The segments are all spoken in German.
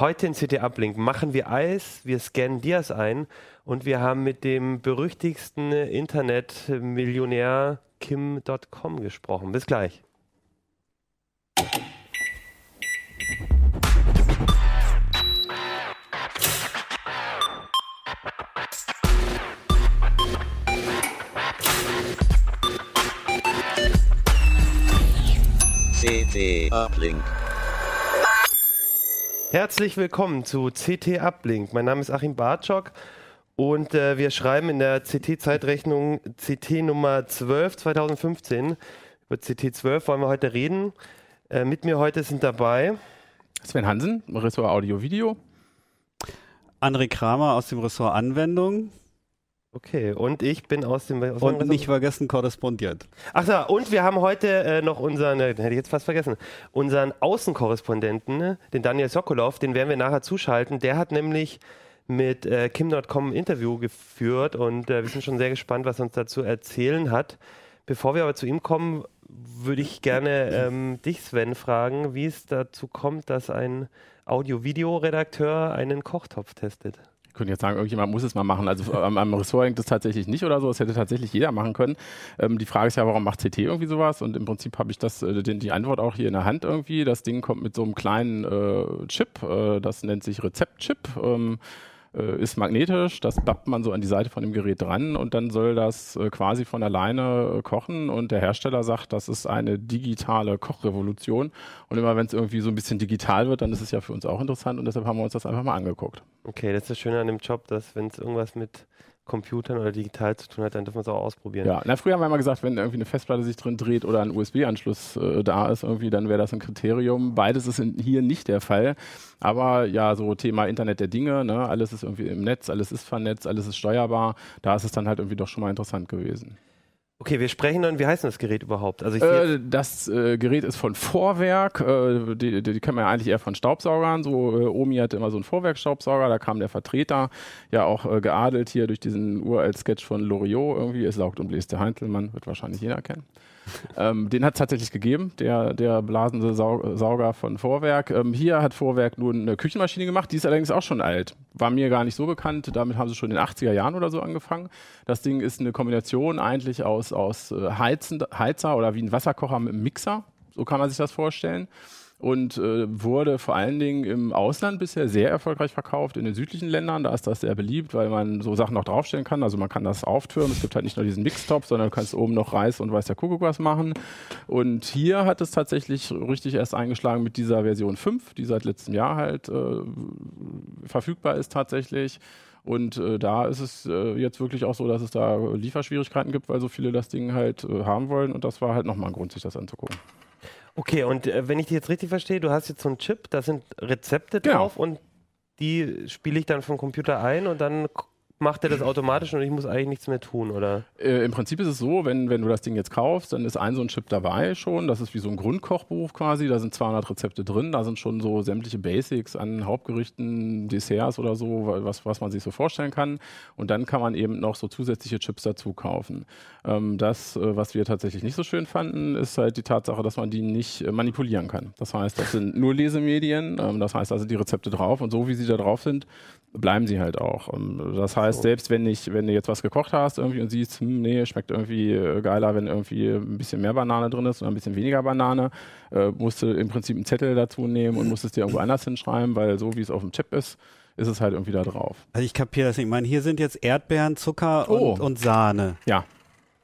Heute in CT Uplink machen wir Eis, wir scannen Dias ein und wir haben mit dem berüchtigsten Internetmillionär Kim.com gesprochen. Bis gleich. CT Uplink. Herzlich willkommen zu CT Uplink. Mein Name ist Achim Bartschok und äh, wir schreiben in der CT-Zeitrechnung CT Nummer 12 2015. Über CT 12 wollen wir heute reden. Äh, mit mir heute sind dabei Sven Hansen, Ressort Audio Video. André Kramer aus dem Ressort Anwendung. Okay, und ich bin aus dem. Aus und nicht vergessen, korrespondiert. Ach ja, und wir haben heute äh, noch unseren, äh, hätte ich jetzt fast vergessen, unseren Außenkorrespondenten, den Daniel Sokolov, den werden wir nachher zuschalten. Der hat nämlich mit äh, Kim.com ein Interview geführt und äh, wir sind schon sehr gespannt, was er uns dazu erzählen hat. Bevor wir aber zu ihm kommen, würde ich gerne ähm, dich, Sven, fragen, wie es dazu kommt, dass ein Audio-Video-Redakteur einen Kochtopf testet könnte jetzt sagen, irgendjemand muss es mal machen. Also am, am Ressort hängt das tatsächlich nicht oder so. Das hätte tatsächlich jeder machen können. Ähm, die Frage ist ja, warum macht CT irgendwie sowas? Und im Prinzip habe ich das, äh, die, die, Antwort auch hier in der Hand irgendwie. Das Ding kommt mit so einem kleinen äh, Chip. Äh, das nennt sich Rezeptchip. Ähm, äh, ist magnetisch, das bappt man so an die Seite von dem Gerät dran und dann soll das äh, quasi von alleine äh, kochen und der Hersteller sagt, das ist eine digitale Kochrevolution und immer wenn es irgendwie so ein bisschen digital wird, dann ist es ja für uns auch interessant und deshalb haben wir uns das einfach mal angeguckt. Okay, das ist das Schöne an dem Job, dass wenn es irgendwas mit Computern oder digital zu tun hat, dann dürfen wir es auch ausprobieren. Ja, na, früher haben wir immer gesagt, wenn irgendwie eine Festplatte sich drin dreht oder ein USB-Anschluss äh, da ist, irgendwie, dann wäre das ein Kriterium. Beides ist in, hier nicht der Fall. Aber ja, so Thema Internet der Dinge, ne? alles ist irgendwie im Netz, alles ist vernetzt, alles ist steuerbar. Da ist es dann halt irgendwie doch schon mal interessant gewesen. Okay, wir sprechen dann, wie heißt denn das Gerät überhaupt? Also äh, das äh, Gerät ist von Vorwerk, äh, die, die, die kennen wir ja eigentlich eher von Staubsaugern. So, äh, Omi hatte immer so einen Vorwerkstaubsauger, da kam der Vertreter, ja auch äh, geadelt hier durch diesen uralt Sketch von Loriot irgendwie. Es saugt und bläst der Heinzelmann, wird wahrscheinlich jeder kennen ähm, den hat es tatsächlich gegeben, der, der blasende Sau Sauger von Vorwerk. Ähm, hier hat Vorwerk nur eine Küchenmaschine gemacht, die ist allerdings auch schon alt. War mir gar nicht so bekannt, damit haben sie schon in den 80er Jahren oder so angefangen. Das Ding ist eine Kombination eigentlich aus, aus äh, Heizen, Heizer oder wie ein Wasserkocher mit einem Mixer, so kann man sich das vorstellen und äh, wurde vor allen Dingen im Ausland bisher sehr erfolgreich verkauft, in den südlichen Ländern. Da ist das sehr beliebt, weil man so Sachen noch draufstellen kann. Also man kann das auftürmen. Es gibt halt nicht nur diesen Mixtop, sondern du kannst oben noch Reis und weiß der Kuckuck was machen. Und hier hat es tatsächlich richtig erst eingeschlagen mit dieser Version 5, die seit letztem Jahr halt äh, verfügbar ist tatsächlich. Und äh, da ist es äh, jetzt wirklich auch so, dass es da Lieferschwierigkeiten gibt, weil so viele das Ding halt äh, haben wollen. Und das war halt nochmal ein Grund, sich das anzugucken. Okay, und äh, wenn ich dich jetzt richtig verstehe, du hast jetzt so einen Chip, da sind Rezepte genau. drauf und die spiele ich dann vom Computer ein und dann macht er das automatisch und ich muss eigentlich nichts mehr tun, oder? Äh, Im Prinzip ist es so, wenn, wenn du das Ding jetzt kaufst, dann ist ein so ein Chip dabei schon. Das ist wie so ein Grundkochbuch quasi. Da sind 200 Rezepte drin. Da sind schon so sämtliche Basics an Hauptgerichten, Desserts oder so, was, was man sich so vorstellen kann. Und dann kann man eben noch so zusätzliche Chips dazu kaufen. Ähm, das, äh, was wir tatsächlich nicht so schön fanden, ist halt die Tatsache, dass man die nicht äh, manipulieren kann. Das heißt, das sind nur Lesemedien. Ähm, das heißt also die Rezepte drauf und so wie sie da drauf sind, bleiben sie halt auch. Das heißt, selbst wenn ich, wenn du jetzt was gekocht hast irgendwie und siehst, hm, nee, schmeckt irgendwie äh, geiler, wenn irgendwie ein bisschen mehr Banane drin ist oder ein bisschen weniger Banane, äh, musst du im Prinzip einen Zettel dazu nehmen und musst es dir irgendwo anders hinschreiben, weil so wie es auf dem Chip ist, ist es halt irgendwie da drauf. Also ich kapiere das nicht. Ich meine, hier sind jetzt Erdbeeren, Zucker oh. und, und Sahne. Ja.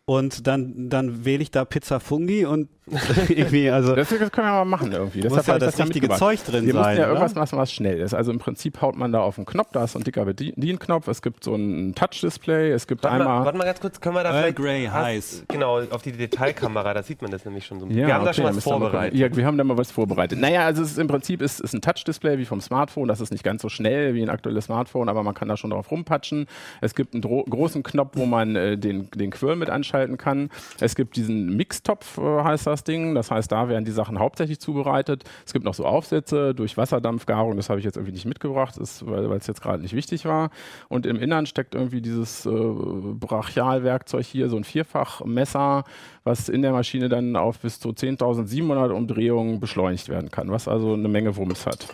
Und dann, dann wähle ich da Pizza Fungi und irgendwie, also. Das, das, können wir mal machen irgendwie. Das muss ja das, das richtige Zeug drin wir sein. ja irgendwas machen, was schnell ist. Also im Prinzip haut man da auf einen Knopf, da ist so ein dicker Bedienknopf, es gibt so ein Touch-Display, es gibt warte einmal. Mal, warte mal ganz kurz, können wir da Earl vielleicht. Grey, heiß. Genau, auf die Detailkamera, da sieht man das nämlich schon so. Ja, wir haben okay, da schon was vorbereitet. Ja, wir haben da mal was vorbereitet. Naja, also es ist im Prinzip ist, ist ein Touch-Display wie vom Smartphone, das ist nicht ganz so schnell wie ein aktuelles Smartphone, aber man kann da schon drauf rumpatschen. Es gibt einen großen Knopf, wo man äh, den, den Quirl mit anschalten kann. Es gibt diesen Mixtopf, äh, heißt das Ding. Das heißt, da werden die Sachen hauptsächlich zubereitet. Es gibt noch so Aufsätze durch Wasserdampfgarung, das habe ich jetzt irgendwie nicht mitgebracht, ist, weil es jetzt gerade nicht wichtig war. Und im Innern steckt irgendwie dieses äh, Brachialwerkzeug hier, so ein Vierfachmesser, was in der Maschine dann auf bis zu 10.700 Umdrehungen beschleunigt werden kann, was also eine Menge Wumms hat.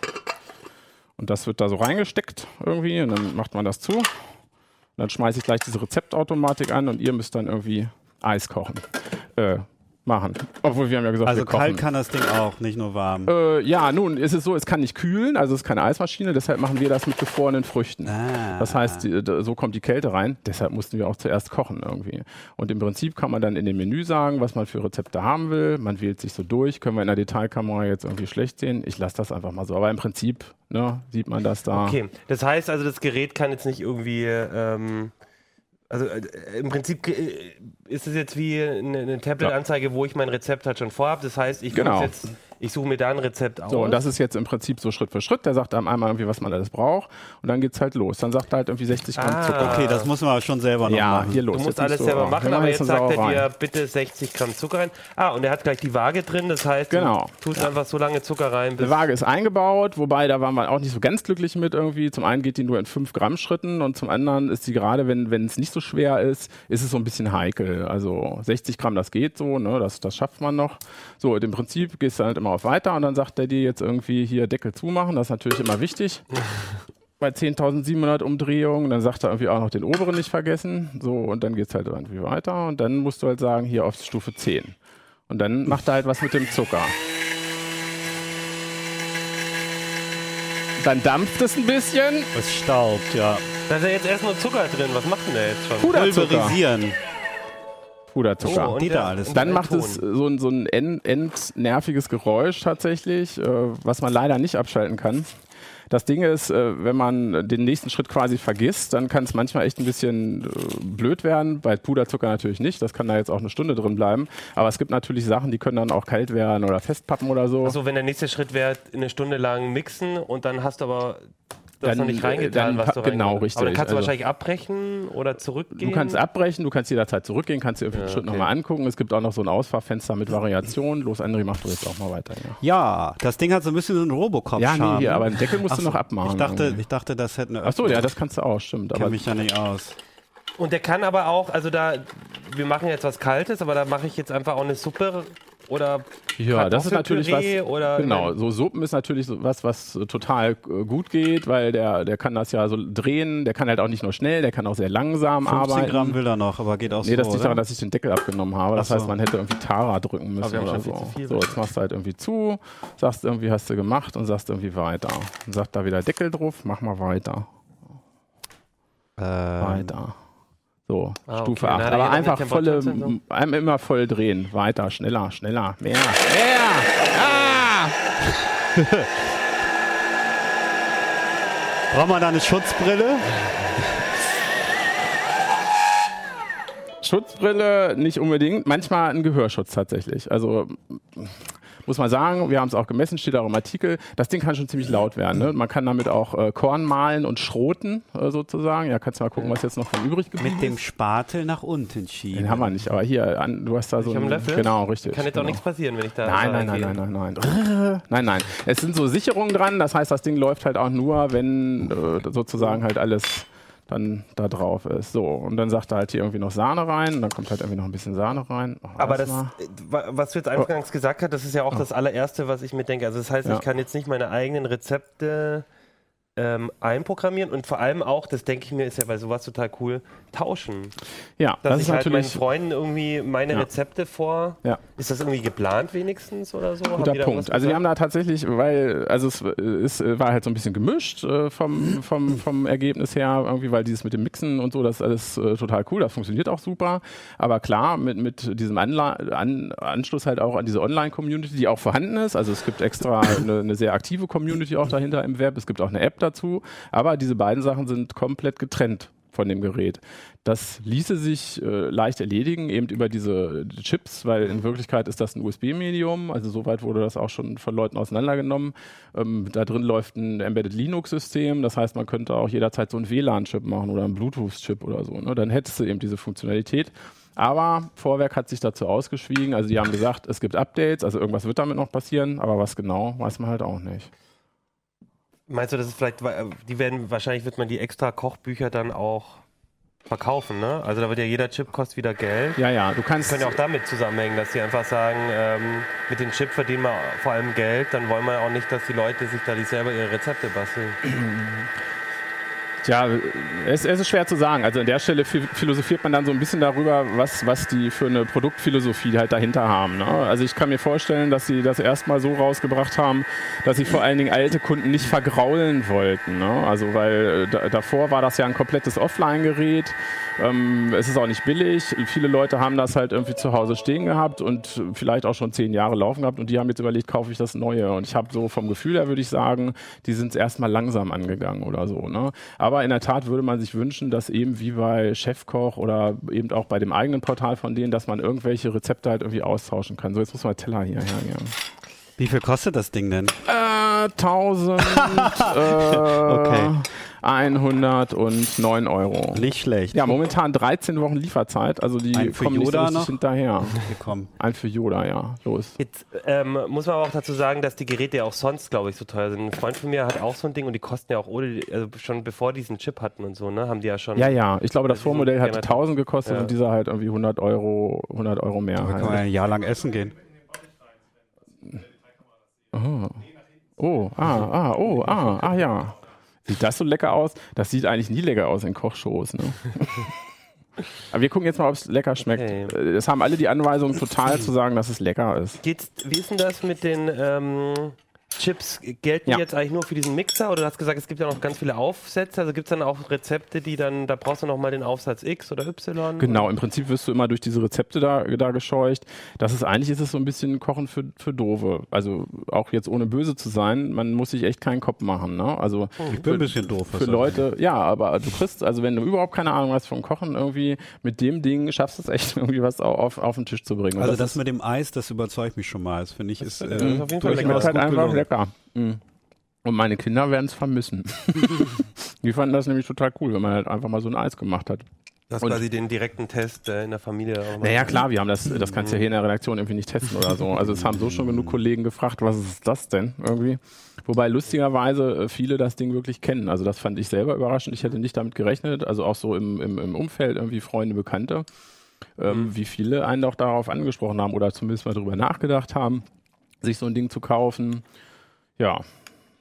Und das wird da so reingesteckt irgendwie und dann macht man das zu. Und dann schmeiße ich gleich diese Rezeptautomatik an und ihr müsst dann irgendwie Eis kochen. Äh, machen. Obwohl wir haben ja gesagt, Also wir kochen. kalt kann das Ding auch, nicht nur warm. Äh, ja, nun ist es so, es kann nicht kühlen, also es ist keine Eismaschine, deshalb machen wir das mit gefrorenen Früchten. Ah. Das heißt, die, so kommt die Kälte rein, deshalb mussten wir auch zuerst kochen irgendwie. Und im Prinzip kann man dann in dem Menü sagen, was man für Rezepte haben will. Man wählt sich so durch, können wir in der Detailkamera jetzt irgendwie schlecht sehen. Ich lasse das einfach mal so. Aber im Prinzip ne, sieht man das da. Okay, das heißt also, das Gerät kann jetzt nicht irgendwie, ähm, also äh, im Prinzip äh, ist es jetzt wie eine, eine Tablet-Anzeige, wo ich mein Rezept halt schon vorhabe. Das heißt, ich Genau. muss jetzt, ich suche mir da ein Rezept aus. So, und das ist jetzt im Prinzip so Schritt für Schritt. Der sagt einem einmal irgendwie, was man alles braucht. Und dann geht's halt los. Dann sagt er halt irgendwie 60 Gramm Ah. Zucker. Okay, das muss man aber schon selber noch Ja, machen. hier los. Du musst Jetzt alles selber machen, aber jetzt sagt er dir bitte 60 Gramm Zucker rein. Ah, und er hat gleich die Waage drin, das heißt, Genau. du tust einfach so lange Zucker rein, bis Die Waage ist eingebaut, wobei da waren wir auch nicht so ganz glücklich mit irgendwie. Zum einen geht die nur in 5 Gramm Schritten und zum anderen ist die gerade, wenn wenn es nicht so schwer ist, ist es so ein bisschen heikel. Also 60 Gramm, das geht so, ne? das, das schafft man noch. So, im Prinzip gehst du halt immer auf weiter und dann sagt er dir jetzt irgendwie hier Deckel zumachen, das ist natürlich immer wichtig. Bei 10.700 Umdrehungen, dann sagt er irgendwie auch noch den oberen nicht vergessen. So, und dann geht's halt irgendwie weiter und dann musst du halt sagen, hier auf Stufe 10. Und dann macht er halt was mit dem Zucker. Dann dampft es ein bisschen. Es staubt, ja. da ist ja jetzt erst nur Zucker drin. Was macht denn der jetzt schon? Puderzucker. Pulverisieren. Puderzucker. Oh, und der- da alles. und Dann macht es so ein, so ein end, endnerviges Geräusch tatsächlich, äh, was man leider nicht abschalten kann. Das Ding ist, äh, wenn man den nächsten Schritt quasi vergisst, dann kann es manchmal echt ein bisschen äh, blöd werden. Bei Puderzucker natürlich nicht, das kann da jetzt auch eine Stunde drin bleiben. Aber es gibt natürlich Sachen, die können dann auch kalt werden oder festpappen oder so. Also wenn der nächste Schritt wäre, eine Stunde lang mixen und dann hast du aber Dann, noch nicht äh, reingetan, dann was du genau, hast. Aber dann richtig. kannst du Also- wahrscheinlich abbrechen oder zurückgehen. Du kannst abbrechen, du kannst jederzeit zurückgehen, kannst dir den Ja, Schritt okay. nochmal angucken. Es gibt auch noch so ein Ausfahrfenster mit Variationen. Los, André, mach du jetzt auch mal weiter. Ja, Ja, das Ding hat so ein bisschen so einen robocop ja nee, hier, aber den Deckel musst Ach du so, noch abmachen. Ich dachte, irgendwie. ich dachte, das hätte eine Ach so, ja, das kannst du auch, stimmt. Ich Aber mich ja nicht aus. Und der kann aber auch, also da, wir machen jetzt was Kaltes, aber da mache ich jetzt einfach auch eine Suppe oder ja, das ist natürlich was. Genau, so Suppen ist natürlich so was, was äh, total äh, gut geht, weil der, der kann das ja so drehen. Der kann halt auch nicht nur schnell, der kann auch sehr langsam 15 arbeiten. Gramm will er noch, aber geht auch Nee, so, das liegt daran, dass ich den Deckel abgenommen habe. Das so. heißt, man hätte irgendwie Tara drücken müssen oder so. So, jetzt machst du halt irgendwie zu, sagst irgendwie, hast du gemacht und sagst irgendwie weiter. Und sagt da wieder Deckel drauf, mach mal weiter. ähm, Weiter. So, Ah, Stufe okay. 8. Na, Aber einfach volle, m- immer voll drehen. Weiter, schneller, schneller, mehr. Mehr! Ah! Braucht man da eine Schutzbrille? Schutzbrille nicht unbedingt, manchmal ein Gehörschutz tatsächlich. Also muss man sagen, wir haben es auch gemessen, steht auch im Artikel, das Ding kann schon ziemlich laut werden. Ne? Man kann damit auch äh, Korn mahlen und schroten äh, sozusagen. Ja, kannst du mal gucken, was jetzt noch von übrig geblieben Mit dem ist. Spatel nach unten schieben. Den haben wir nicht, aber hier, an, du hast da so einen Löffel? Genau, richtig. Kann jetzt auch genau. nichts passieren, wenn ich da. Nein, nein, nein, nein, nein, nein. Nein, nein. Es sind so Sicherungen dran, das heißt, das Ding läuft halt auch nur, wenn äh, sozusagen halt alles dann da drauf ist. So, und dann sagt er halt hier irgendwie noch Sahne rein und dann kommt halt irgendwie noch ein bisschen Sahne rein. Oh, Aber das, mal. äh, wa- was du jetzt eingangs gesagt hast, das ist ja auch das allererste, was ich mir denke. Also das heißt, Ja. ich kann jetzt nicht meine eigenen Rezepte ähm, einprogrammieren und vor allem auch, das denke ich mir, ist ja bei sowas total cool, tauschen. Ja, Dass das ich ist halt meinen Freunden irgendwie meine Ja. Rezepte vor. Ja. Ist das irgendwie geplant wenigstens oder so? Guter Punkt. Also wir haben da tatsächlich, weil, also es äh, ist, äh, war halt so ein bisschen gemischt äh, vom, vom, vom Ergebnis her, irgendwie, weil dieses mit dem Mixen und so, das ist alles äh, total cool, das funktioniert auch super. Aber klar, mit, mit diesem Anla an, Anschluss halt auch an diese Online-Community, die auch vorhanden ist. Also es gibt extra eine, eine sehr aktive Community auch dahinter im Web, es gibt auch eine App dazu, aber diese beiden Sachen sind komplett getrennt von dem Gerät. Das ließe sich äh, leicht erledigen, eben über diese Chips, weil in Wirklichkeit ist das ein USB-Medium, also soweit wurde das auch schon von Leuten auseinandergenommen. Ähm, da drin läuft ein Embedded Linux-System, das heißt, man könnte auch jederzeit so einen WLAN-Chip machen oder einen Bluetooth-Chip oder so. Ne? Dann hättest du eben diese Funktionalität. Aber Vorwerk hat sich dazu ausgeschwiegen, also die haben gesagt, es gibt Updates, also irgendwas wird damit noch passieren, aber was genau, weiß man halt auch nicht. Meinst du, das ist vielleicht, die werden, wahrscheinlich wird man die extra Kochbücher dann auch verkaufen, ne? Also da wird ja jeder Chip kostet wieder Geld. Ja, ja, du kannst. Könnte ja auch damit zusammenhängen, dass sie einfach sagen, ähm, mit dem Chip verdienen wir vor allem Geld, dann wollen wir auch nicht, dass die Leute sich da selber ihre Rezepte basteln. Tja, es, es ist schwer zu sagen. Also an der Stelle phi- philosophiert man dann so ein bisschen darüber, was, was die für eine Produktphilosophie halt dahinter haben. Ne? Also ich kann mir vorstellen, dass sie das erstmal so rausgebracht haben, dass sie vor allen Dingen alte Kunden nicht vergraulen wollten. Ne? Also weil äh, da, davor war das ja ein komplettes Offline-Gerät. Ähm, es ist auch nicht billig. Viele Leute haben das halt irgendwie zu Hause stehen gehabt und vielleicht auch schon zehn Jahre laufen gehabt und die haben jetzt überlegt, kaufe ich das Neue. Und ich habe so vom Gefühl her, würde ich sagen, die sind es erstmal langsam angegangen oder so. Ne? Aber in der Tat würde man sich wünschen, dass eben wie bei Chefkoch oder eben auch bei dem eigenen Portal von denen, dass man irgendwelche Rezepte halt irgendwie austauschen kann. So, jetzt muss man Teller hier hergeben. Wie viel kostet das Ding denn? Äh, 1000, äh, Okay. 109 Euro. Nicht schlecht. Ja, momentan 13 Wochen Lieferzeit, also die Ein für kommen nicht so Yoda noch? hinterher. Gekommen. Ein für Yoda, ja. Los. Jetzt ähm, muss man aber auch dazu sagen, dass die Geräte ja auch sonst, glaube ich, so teuer sind. Ein Freund von mir hat auch so ein Ding und die kosten ja auch ohne, also schon bevor die diesen Chip hatten und so, ne, haben die ja schon. Ja, ja. Ich glaube, das Vormodell hat haben 1000 gekostet Ja. und dieser halt irgendwie 100 Euro, 100 Euro mehr. Da kann man Halt. ein Jahr lang essen gehen. Oh, ah, ah, oh, ah, ah, ja. Sieht das so lecker aus? Das sieht eigentlich nie lecker aus in Kochshows, ne? Aber wir gucken jetzt mal, ob es lecker schmeckt. Okay. Äh, Es haben alle die Anweisung, total zu sagen, dass es lecker ist. Geht's, wie ist denn das mit den ähm, Chips? Gelten Ja. jetzt eigentlich nur für diesen Mixer oder du hast gesagt, es gibt ja noch ganz viele Aufsätze? Also gibt es dann auch Rezepte, die dann, da brauchst du nochmal den Aufsatz X oder Y? Genau, im Prinzip wirst du immer durch diese Rezepte da, da gescheucht. Das ist eigentlich ist es so ein bisschen Kochen für, für Dove. Also auch jetzt ohne böse zu sein, man muss sich echt keinen Kopf machen. Ne? Also Ich bin ein bisschen doof. für das Leute, ja, aber du kriegst, also wenn du überhaupt keine Ahnung hast vom Kochen, irgendwie mit dem Ding schaffst du es echt irgendwie was au- auf, auf den Tisch zu bringen. Also das ist, mit dem Eis, das überzeugt mich schon mal. Das finde ich ist, äh, ist auf jeden Fall das lecker. halt einfach gelungen. Lecker. Mhm. Und meine Kinder werden es vermissen. Die fanden das nämlich total cool, wenn man halt einfach mal so ein Eis gemacht hat. Du hast Und- quasi den direkten Test äh, in der Familie. Naja, klar, wir haben das, das kannst du ja hier in der Redaktion irgendwie nicht testen oder so. Also es haben so schon genug Kollegen gefragt, was ist das denn irgendwie? Wobei lustigerweise äh, viele das Ding wirklich kennen. Also das fand ich selber überraschend. Ich hätte nicht damit gerechnet. Also auch so im, im, im Umfeld irgendwie Freunde, Bekannte, ähm, wie viele einen auch darauf angesprochen haben oder zumindest mal drüber nachgedacht haben, sich so ein Ding zu kaufen. Ja,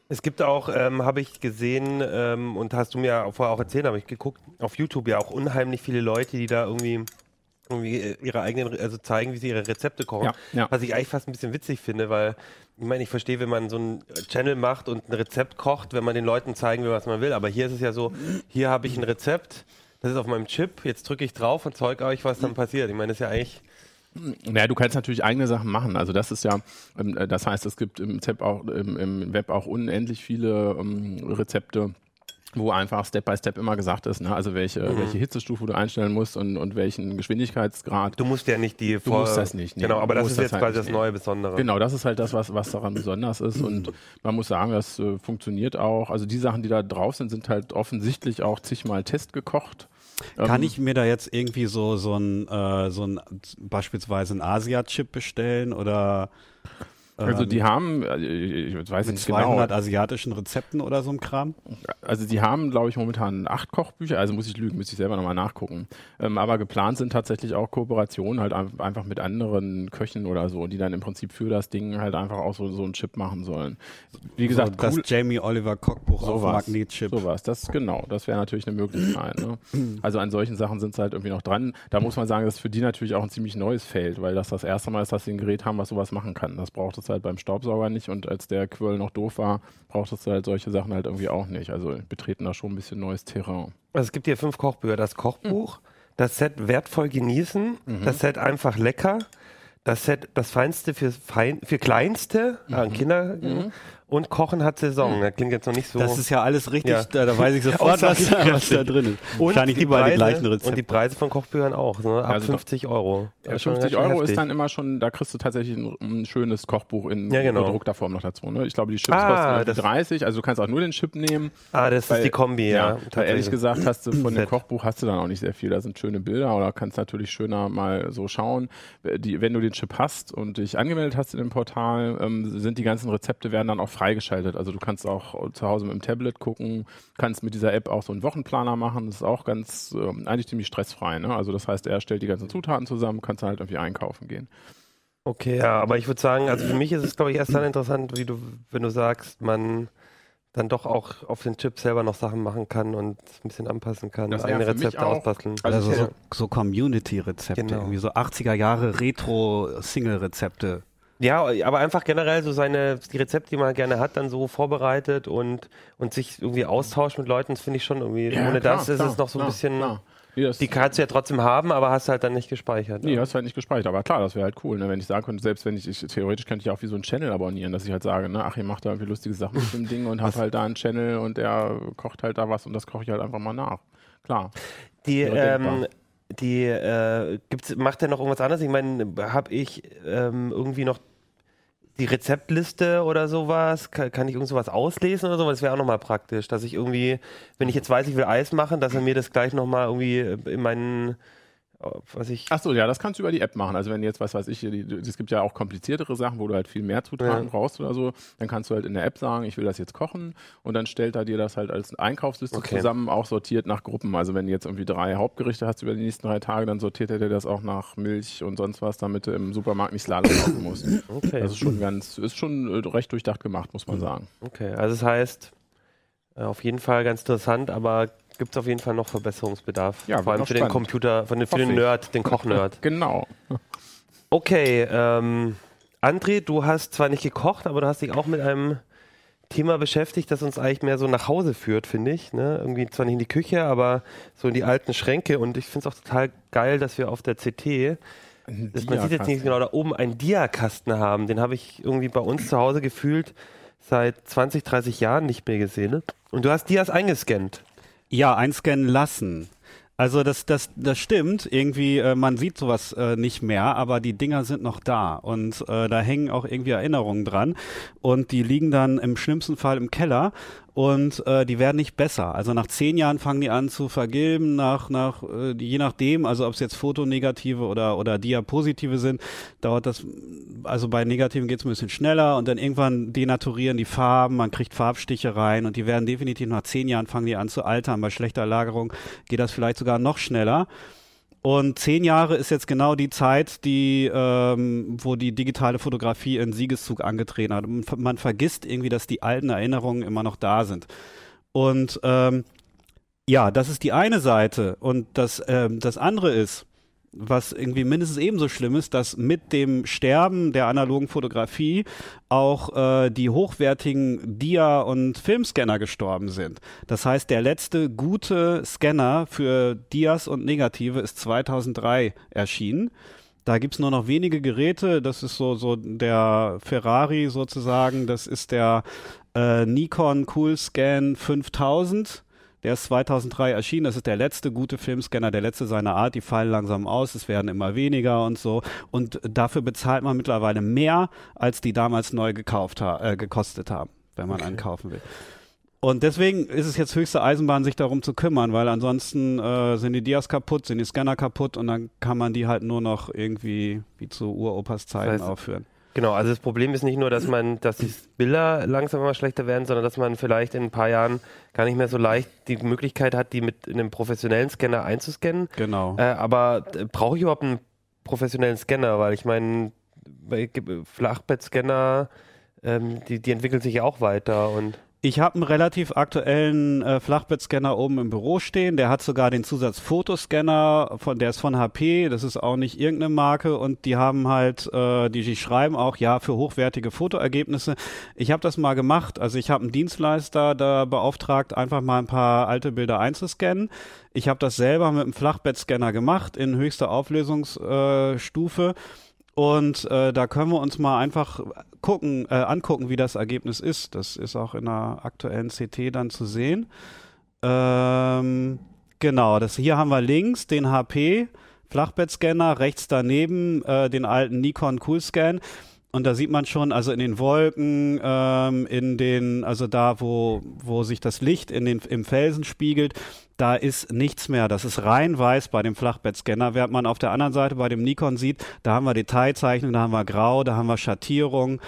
Es gibt auch, ähm, habe ich gesehen ähm, und hast du mir ja vorher auch erzählt, habe ich geguckt, auf YouTube ja auch unheimlich viele Leute, die da irgendwie, irgendwie äh, ihre eigenen, also zeigen, wie sie ihre Rezepte kochen. Ja, ja. Was ich eigentlich fast ein bisschen witzig finde, weil ich meine, ich verstehe, wenn man so einen Channel macht und ein Rezept kocht, wenn man den Leuten zeigen will, was man will. Aber hier ist es ja so, hier habe ich ein Rezept, das ist auf meinem Chip, jetzt drücke ich drauf und zeige euch, was dann passiert. Ich meine, das ist ja eigentlich. Naja, du kannst natürlich eigene Sachen machen. Also das ist ja, ähm, äh, das heißt, es gibt im, Web auch, im, Web auch unendlich viele ähm, Rezepte, wo einfach Step by Step immer gesagt ist, ne? also welche, welche Hitzestufe du einstellen musst und, und welchen Geschwindigkeitsgrad. Du musst ja nicht die Du musst das nicht, nee. Genau, aber das ist das jetzt halt quasi das neue Besondere. Genau, das ist halt das, was, was daran besonders ist. Und man muss sagen, das äh, funktioniert auch. Also die Sachen, die da drauf sind, sind halt offensichtlich auch zigmal testgekocht. Kann Ähm, ich mir da jetzt irgendwie so, so ein, äh, so ein, beispielsweise ein Asia-Chip bestellen oder Also ähm, die haben, äh, ich weiß nicht genau, 200 asiatischen Rezepten oder so ein Kram? Also die haben, glaube ich, momentan acht Kochbücher, also muss ich lügen, müsste ich selber nochmal nachgucken. Ähm, aber geplant sind tatsächlich auch Kooperationen halt ein- einfach mit anderen Köchen oder so, die dann im Prinzip für das Ding halt einfach auch so, so einen Chip machen sollen. Wie gesagt, so, das cool, Jamie Oliver Kochbuch auf sowas, Magnetchip. sowas, das genau, das wäre natürlich eine Möglichkeit. Ne? Also an solchen Sachen sind sie halt irgendwie noch dran. Da muss man sagen, das ist für die natürlich auch ein ziemlich neues Feld, weil das das erste Mal ist, dass sie ein Gerät haben, was sowas machen kann. Das braucht es halt beim Staubsauger nicht und als der Quirl noch doof war, braucht es halt solche Sachen halt irgendwie auch nicht. Also betreten da schon ein bisschen neues Terrain. Also es gibt hier fünf Kochbücher. Das Kochbuch, das Set wertvoll genießen, das Set einfach lecker, das Set das Feinste für, Fein, für Kleinste, an Kinder und Kochen hat Saison. Das klingt jetzt noch nicht so. Das ist ja alles richtig, Ja. da, da weiß ich sofort, was, was da drin ist. und Wahrscheinlich die Preise, die gleichen Und Rezepte. die Preise von Kochbüchern auch, ne? ab Also doch- 50 Euro. Ja, Das ist schon 50 ganz schön Euro ist heftig. dann immer schon, da kriegst du tatsächlich ein, ein schönes Kochbuch in Ja, genau. gedruckter Form noch dazu. Ne? Ich glaube, die Chips Ah, kosten irgendwie das- 30, also du kannst auch nur den Chip nehmen. Ah, das Weil- ist die Kombi, ja. weil ehrlich gesagt hast du von dem. Kochbuch hast du dann auch nicht sehr viel. Da sind schöne Bilder oder kannst natürlich schöner mal so schauen. Die, wenn du den Chip hast und dich angemeldet hast in dem Portal, ähm, sind die ganzen Rezepte werden dann auch freigeschaltet. Also du kannst auch zu Hause mit dem Tablet gucken, kannst mit dieser App auch so einen Wochenplaner machen. Das ist auch ganz äh, eigentlich ziemlich stressfrei. Ne? Also das heißt, er stellt die ganzen Zutaten zusammen, kannst dann halt irgendwie einkaufen gehen. Okay, ja, aber ich würde sagen, also für mich ist es, glaube ich, erst dann interessant, wie du, wenn du sagst, man dann doch auch auf den Chip selber noch Sachen machen kann und ein bisschen anpassen kann, Das eigene Rezepte ausbasteln. Also Ja. so, so Community-Rezepte, Genau. irgendwie so 80er Jahre Retro-Single-Rezepte. Ja, aber einfach generell so seine, die Rezepte, die man gerne hat, dann so vorbereitet und, und sich irgendwie austauscht mit Leuten, das finde ich schon irgendwie, ohne klar, das ist klar, es noch so ein klar, bisschen, klar. Nee, das, die kannst du ja trotzdem haben, aber hast halt dann nicht gespeichert. Nee, hast halt nicht gespeichert. Aber klar, das wäre halt cool, ne? wenn ich sagen könnte, selbst wenn ich, ich, theoretisch könnte ich auch wie so einen Channel abonnieren, dass ich halt sage, ne, ach, ihr macht da irgendwie lustige Sachen mit dem Ding und hab halt da einen Channel und der kocht halt da was und das koche ich halt einfach mal nach. Klar. Die, Ja, ähm, die, äh, gibt's, macht der noch irgendwas anderes? Ich meine, habe ich ähm, irgendwie noch die Rezeptliste oder sowas? Kann, kann ich irgend sowas auslesen oder so? Das wäre auch nochmal praktisch, dass ich irgendwie, wenn ich jetzt weiß, ich will Eis machen, dass er mir das gleich nochmal irgendwie in meinen, was ich, Ach so, ja, das kannst du über die App machen. Also wenn jetzt, was weiß ich, es gibt ja auch kompliziertere Sachen, wo du halt viel mehr Zutaten Ja. brauchst oder so, dann kannst du halt in der App sagen, ich will das jetzt kochen und dann stellt er dir das halt als Einkaufsliste Okay. zusammen, auch sortiert nach Gruppen. Also wenn du jetzt irgendwie drei Hauptgerichte hast über die nächsten drei Tage, dann sortiert er dir das auch nach Milch und sonst was, damit du im Supermarkt nicht Slalom laufen musst. okay. Das ist schon ganz, ist schon äh, recht durchdacht gemacht, muss man sagen. Okay, also das heißt, äh, auf jeden Fall ganz interessant, aber gibt es auf jeden Fall noch Verbesserungsbedarf. Ja, Vor allem für den spannend. Computer, für den, für den. Nerd, den Kochnerd. Genau. Okay, ähm, André, du hast zwar nicht gekocht, aber du hast dich auch mit einem Thema beschäftigt, das uns eigentlich mehr so nach Hause führt, finde ich. Ne? Irgendwie zwar nicht in die Küche, aber so in die alten Schränke. Und ich finde es auch total geil, dass wir auf der CT, das, man sieht jetzt nicht genau da oben, einen Diakasten haben. Den habe ich irgendwie bei uns zu Hause gefühlt seit 20, 30 Jahren nicht mehr gesehen. Ne? Und du hast Dias eingescannt. Ja, einscannen lassen. Also das, das, das stimmt. Irgendwie, äh, man sieht sowas äh, nicht mehr, aber die Dinger sind noch da und äh, da hängen auch irgendwie Erinnerungen dran und die liegen dann im schlimmsten Fall im Keller und äh, die werden nicht besser. Also nach zehn Jahren fangen die an zu vergilben, nach, nach äh, je nachdem, also ob es jetzt Fotonegative oder, oder Diapositive sind, dauert das, also bei Negativen geht es ein bisschen schneller und dann irgendwann denaturieren die Farben, man kriegt Farbstiche rein und die werden definitiv nach zehn Jahren fangen die an zu altern. Bei schlechter Lagerung geht das vielleicht sogar noch schneller. Und zehn Jahre ist jetzt genau die Zeit, die, ähm, wo die digitale Fotografie in Siegeszug angetreten hat. Man vergisst irgendwie, dass die alten Erinnerungen immer noch da sind. Und ähm, ja, das ist die eine Seite. Und das, ähm, das andere ist, was irgendwie mindestens ebenso schlimm ist, dass mit dem Sterben der analogen Fotografie auch äh, die hochwertigen Dia- und Filmscanner gestorben sind. Das heißt, der letzte gute Scanner für Dias und Negative ist 2003 erschienen. Da gibt's nur noch wenige Geräte. Das ist so, so der Ferrari sozusagen. Das ist der äh, Nikon Coolscan 5000. Der ist 2003 erschienen. Das ist der letzte gute Filmscanner, der letzte seiner Art. Die fallen langsam aus. Es werden immer weniger und so. Und dafür bezahlt man mittlerweile mehr, als die damals neu gekauft ha äh, gekostet haben, wenn man einen kaufen will. Und deswegen ist es jetzt höchste Eisenbahn, sich darum zu kümmern, weil ansonsten äh, sind die Dias kaputt, sind die Scanner kaputt und dann kann man die halt nur noch irgendwie wie zu Uropas Zeiten Das heißt, aufführen. Genau, also das Problem ist nicht nur, dass man, dass die Bilder langsam immer schlechter werden, sondern dass man vielleicht in ein paar Jahren gar nicht mehr so leicht die Möglichkeit hat, die mit einem professionellen Scanner einzuscannen. Genau. Äh, aber äh, brauche ich überhaupt einen professionellen Scanner? Weil ich meine, Ge- Flachbettscanner, ähm, die, die entwickeln sich ja auch weiter und Ich habe einen relativ aktuellen äh, Flachbettscanner oben im Büro stehen. Der hat sogar den Zusatz Fotoscanner, von der ist von HP. Das ist auch nicht irgendeine Marke und die haben halt, äh, die, die schreiben auch ja für hochwertige Fotoergebnisse. Ich habe das mal gemacht. Also ich habe einen Dienstleister da beauftragt, einfach mal ein paar alte Bilder einzuscannen. Ich habe das selber mit einem Flachbettscanner gemacht in höchster Auflösungsstufe. Äh. Und äh, da können wir uns mal einfach gucken, äh, angucken, wie das Ergebnis ist. Das ist auch in der aktuellen CT dann zu sehen. Ähm, genau, das hier haben wir links den HP Flachbettscanner, rechts daneben äh, den alten Nikon Coolscan. Und da sieht man schon, also in den Wolken, ähm, in den, also da, wo, wo sich das Licht in den, im Felsen spiegelt, da ist nichts mehr. Das ist rein weiß bei dem Flachbettscanner. Während man auf der anderen Seite bei dem Nikon sieht, da haben wir Detailzeichnung, da haben wir Grau, da haben wir Schattierung.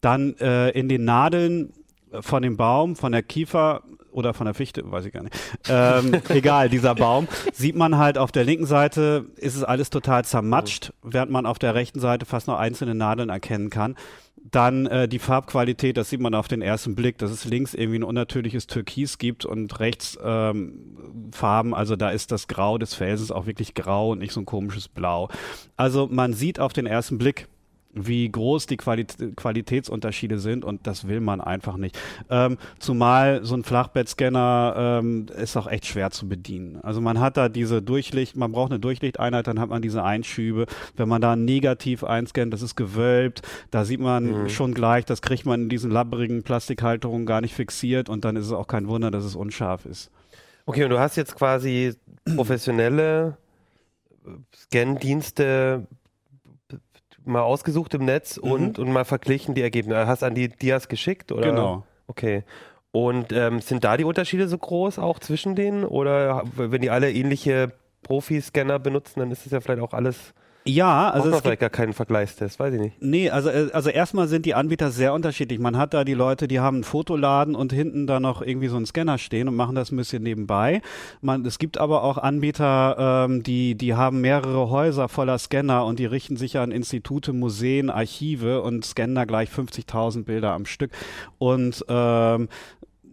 dann äh, in den Nadeln von dem Baum, von der Kiefer oder von der Fichte, weiß ich gar nicht. Ähm, egal, dieser Baum, sieht man halt auf der linken Seite, ist es alles total zermatscht, während man auf der rechten Seite fast noch einzelne Nadeln erkennen kann. Dann äh, die Farbqualität, das sieht man auf den ersten Blick, dass es links irgendwie ein unnatürliches Türkis gibt und rechts ähm, Farben, also da ist das Grau des Felsens auch wirklich grau und nicht so ein komisches Blau. Also man sieht auf den ersten Blick, wie groß die Qualit Qualitätsunterschiede sind und das will man einfach nicht. Ähm, zumal so ein Flachbettscanner ähm, ist auch echt schwer zu bedienen. Also man hat da diese Durchlicht, man braucht eine Durchlichteinheit, dann hat man diese Einschübe. Wenn man da negativ einscannt, das ist gewölbt, da sieht man mhm. schon gleich, das kriegt man in diesen labberigen Plastikhalterungen gar nicht fixiert und dann ist es auch kein Wunder, dass es unscharf ist. Okay, und du hast jetzt quasi professionelle Scan-Dienste mal ausgesucht im Netz mhm. und, und mal verglichen die Ergebnisse. Hast an die Dias geschickt? Oder? Genau. Okay. Und ähm, sind da die Unterschiede so groß auch zwischen denen? Oder wenn die alle ähnliche Profi-Scanner benutzen, dann ist es ja vielleicht auch alles ja, also es vielleicht gar keinen Vergleichstest, weiß ich nicht. Nee, also äh, also erstmal sind die Anbieter sehr unterschiedlich. Man hat da die Leute, die haben einen Fotoladen und hinten da noch irgendwie so einen Scanner stehen und machen das ein bisschen nebenbei. Man, es gibt aber auch Anbieter, ähm, die die haben mehrere Häuser voller Scanner und die richten sich an Institute, Museen, Archive und scannen da gleich 50.000 Bilder am Stück. Und ähm,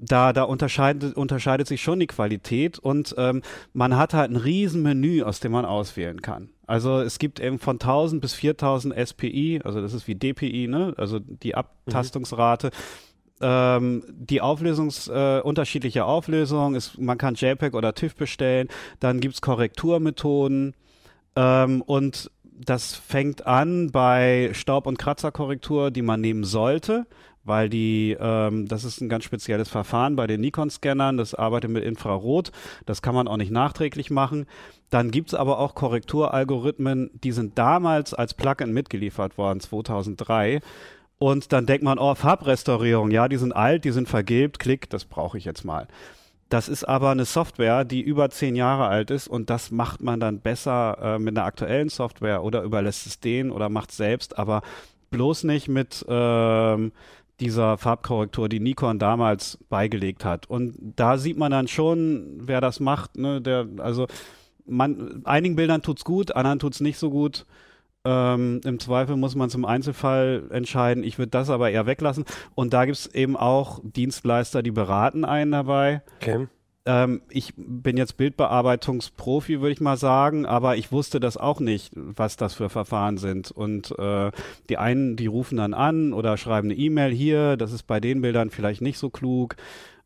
da, da unterscheidet, unterscheidet sich schon die Qualität und ähm, man hat halt ein riesen Menü, aus dem man auswählen kann. Also es gibt eben von 1000 bis 4000 SPI, also das ist wie DPI, ne? also die Abtastungsrate. Mhm. Ähm, die Auflösungs, äh, unterschiedliche Auflösung, ist, man kann JPEG oder TIFF bestellen, dann gibt's Korrekturmethoden ähm, und das fängt an bei Staub- und Kratzerkorrektur, die man nehmen sollte weil die, ähm, das ist ein ganz spezielles Verfahren bei den Nikon-Scannern, das arbeitet mit Infrarot, das kann man auch nicht nachträglich machen. Dann gibt's aber auch Korrekturalgorithmen, die sind damals als Plugin mitgeliefert worden, 2003. Und dann denkt man, oh, Farbrestaurierung, ja, die sind alt, die sind vergilbt, klick, das brauche ich jetzt mal. Das ist aber eine Software, die über zehn Jahre alt ist und das macht man dann besser äh, mit einer aktuellen Software oder überlässt es denen oder macht es selbst, aber bloß nicht mit ähm, dieser Farbkorrektur, die Nikon damals beigelegt hat. Und da sieht man dann schon, wer das macht. Ne? Der, also man, einigen Bildern tut's gut, anderen tut's nicht so gut. Ähm, Im Zweifel muss man zum Einzelfall entscheiden. Ich würde das aber eher weglassen. Und da gibt's eben auch Dienstleister, die beraten einen dabei. Okay. Ähm, ich bin jetzt Bildbearbeitungsprofi, würde ich mal sagen, aber ich wusste das auch nicht, was das für Verfahren sind. Und äh, die einen, die rufen dann an oder schreiben eine E-Mail hier, das ist bei den Bildern vielleicht nicht so klug.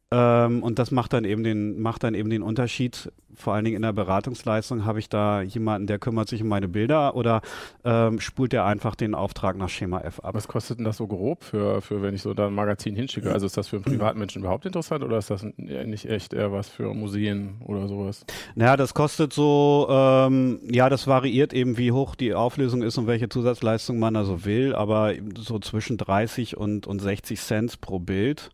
Ähm, und das macht dann eben den, macht dann eben den Unterschied. Vor allen Dingen in der Beratungsleistung habe ich da jemanden, der kümmert sich um meine Bilder oder ähm, spult der einfach den Auftrag nach Schema F ab. Was kostet denn das so grob für, für wenn ich so da ein Magazin hinschicke? Also ist das für einen Privatmenschen überhaupt interessant oder ist das nicht echt eher was für Museen oder sowas? Naja, das kostet so, ähm, ja, das variiert eben, wie hoch die Auflösung ist und welche Zusatzleistung man da so will, aber so zwischen 30 und, und 60 Cent pro Bild.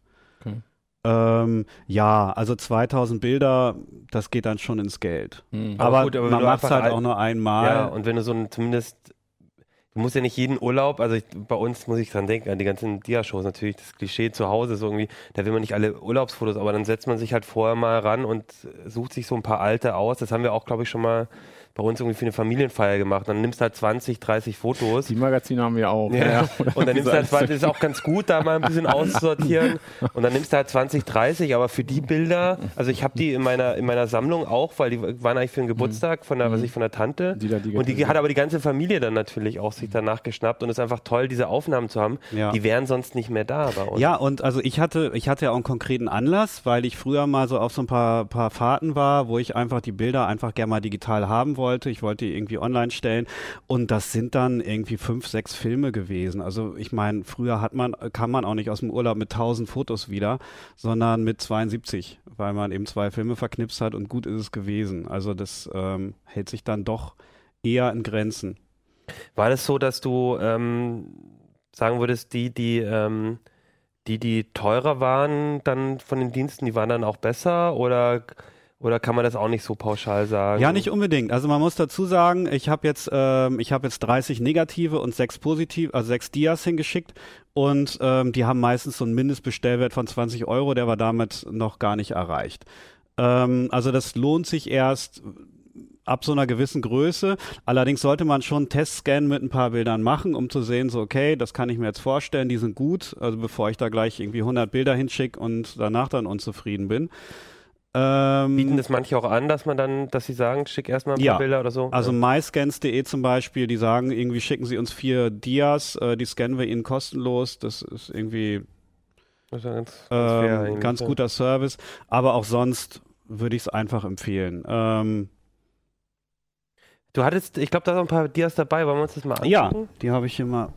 Ähm, ja, also 2000 Bilder, das geht dann schon ins Geld. Mhm. Aber, aber, gut, aber man macht es halt auch nur einmal. Ja, und wenn du so ein, zumindest, du musst ja nicht jeden Urlaub, also ich, bei uns muss ich dran denken, an die ganzen Dia-Shows natürlich, das Klischee zu Hause ist irgendwie, da will man nicht alle Urlaubsfotos, aber dann setzt man sich halt vorher mal ran und sucht sich so ein paar alte aus. Das haben wir auch, glaube ich, schon mal bei uns irgendwie für eine Familienfeier gemacht. Dann nimmst du halt 20, 30 Fotos. Die Magazine haben wir auch. Ja. ja. Und dann nimmst du halt 20, das ist auch ganz gut, da mal ein bisschen auszusortieren. Und dann nimmst du halt 20, 30, aber für die Bilder, also ich habe die in meiner, in meiner Sammlung auch, weil die waren eigentlich für den Geburtstag von der, was ich, von der Tante. Die die und die hat aber die ganze Familie dann natürlich auch sich danach geschnappt und es ist einfach toll, diese Aufnahmen zu haben. Ja. Die wären sonst nicht mehr da bei uns. Ja, und also ich hatte, ich hatte ja auch einen konkreten Anlass, weil ich früher mal so auf so ein paar, paar Fahrten war, wo ich einfach die Bilder einfach gerne mal digital haben wollte wollte. Ich wollte die irgendwie online stellen. Und das sind dann irgendwie fünf, sechs Filme gewesen. Also ich meine, früher hat man, kam man auch nicht aus dem Urlaub mit tausend Fotos wieder, sondern mit 72, weil man eben zwei Filme verknipst hat und gut ist es gewesen. Also das ähm, hält sich dann doch eher in Grenzen. War das so, dass du ähm, sagen würdest, die, die ähm, die, die teurer waren dann von den Diensten, die waren dann auch besser oder Oder kann man das auch nicht so pauschal sagen? Ja, nicht unbedingt. Also man muss dazu sagen, ich habe jetzt, ähm, ich habe jetzt 30 negative und sechs positiv, also sechs Dias hingeschickt und ähm, die haben meistens so einen Mindestbestellwert von 20 Euro, der war damit noch gar nicht erreicht. Ähm, also das lohnt sich erst ab so einer gewissen Größe. Allerdings sollte man schon Testscan mit ein paar Bildern machen, um zu sehen, so okay, das kann ich mir jetzt vorstellen, die sind gut, also bevor ich da gleich irgendwie 100 Bilder hinschicke und danach dann unzufrieden bin. Ähm, Bieten das manche auch an, dass man dann, dass sie sagen, schick erstmal ein paar ja, Bilder oder so? Also ja. myscans.de zum Beispiel, die sagen irgendwie, schicken sie uns vier Dias, äh, die scannen wir ihnen kostenlos. Das ist irgendwie das ist ganz, ganz, ähm, ganz guter Service. Aber auch sonst würde ich es einfach empfehlen. Ähm, du hattest, ich glaube, da sind ein paar Dias dabei. Wollen wir uns das mal angucken? Ja, die habe ich hier mal.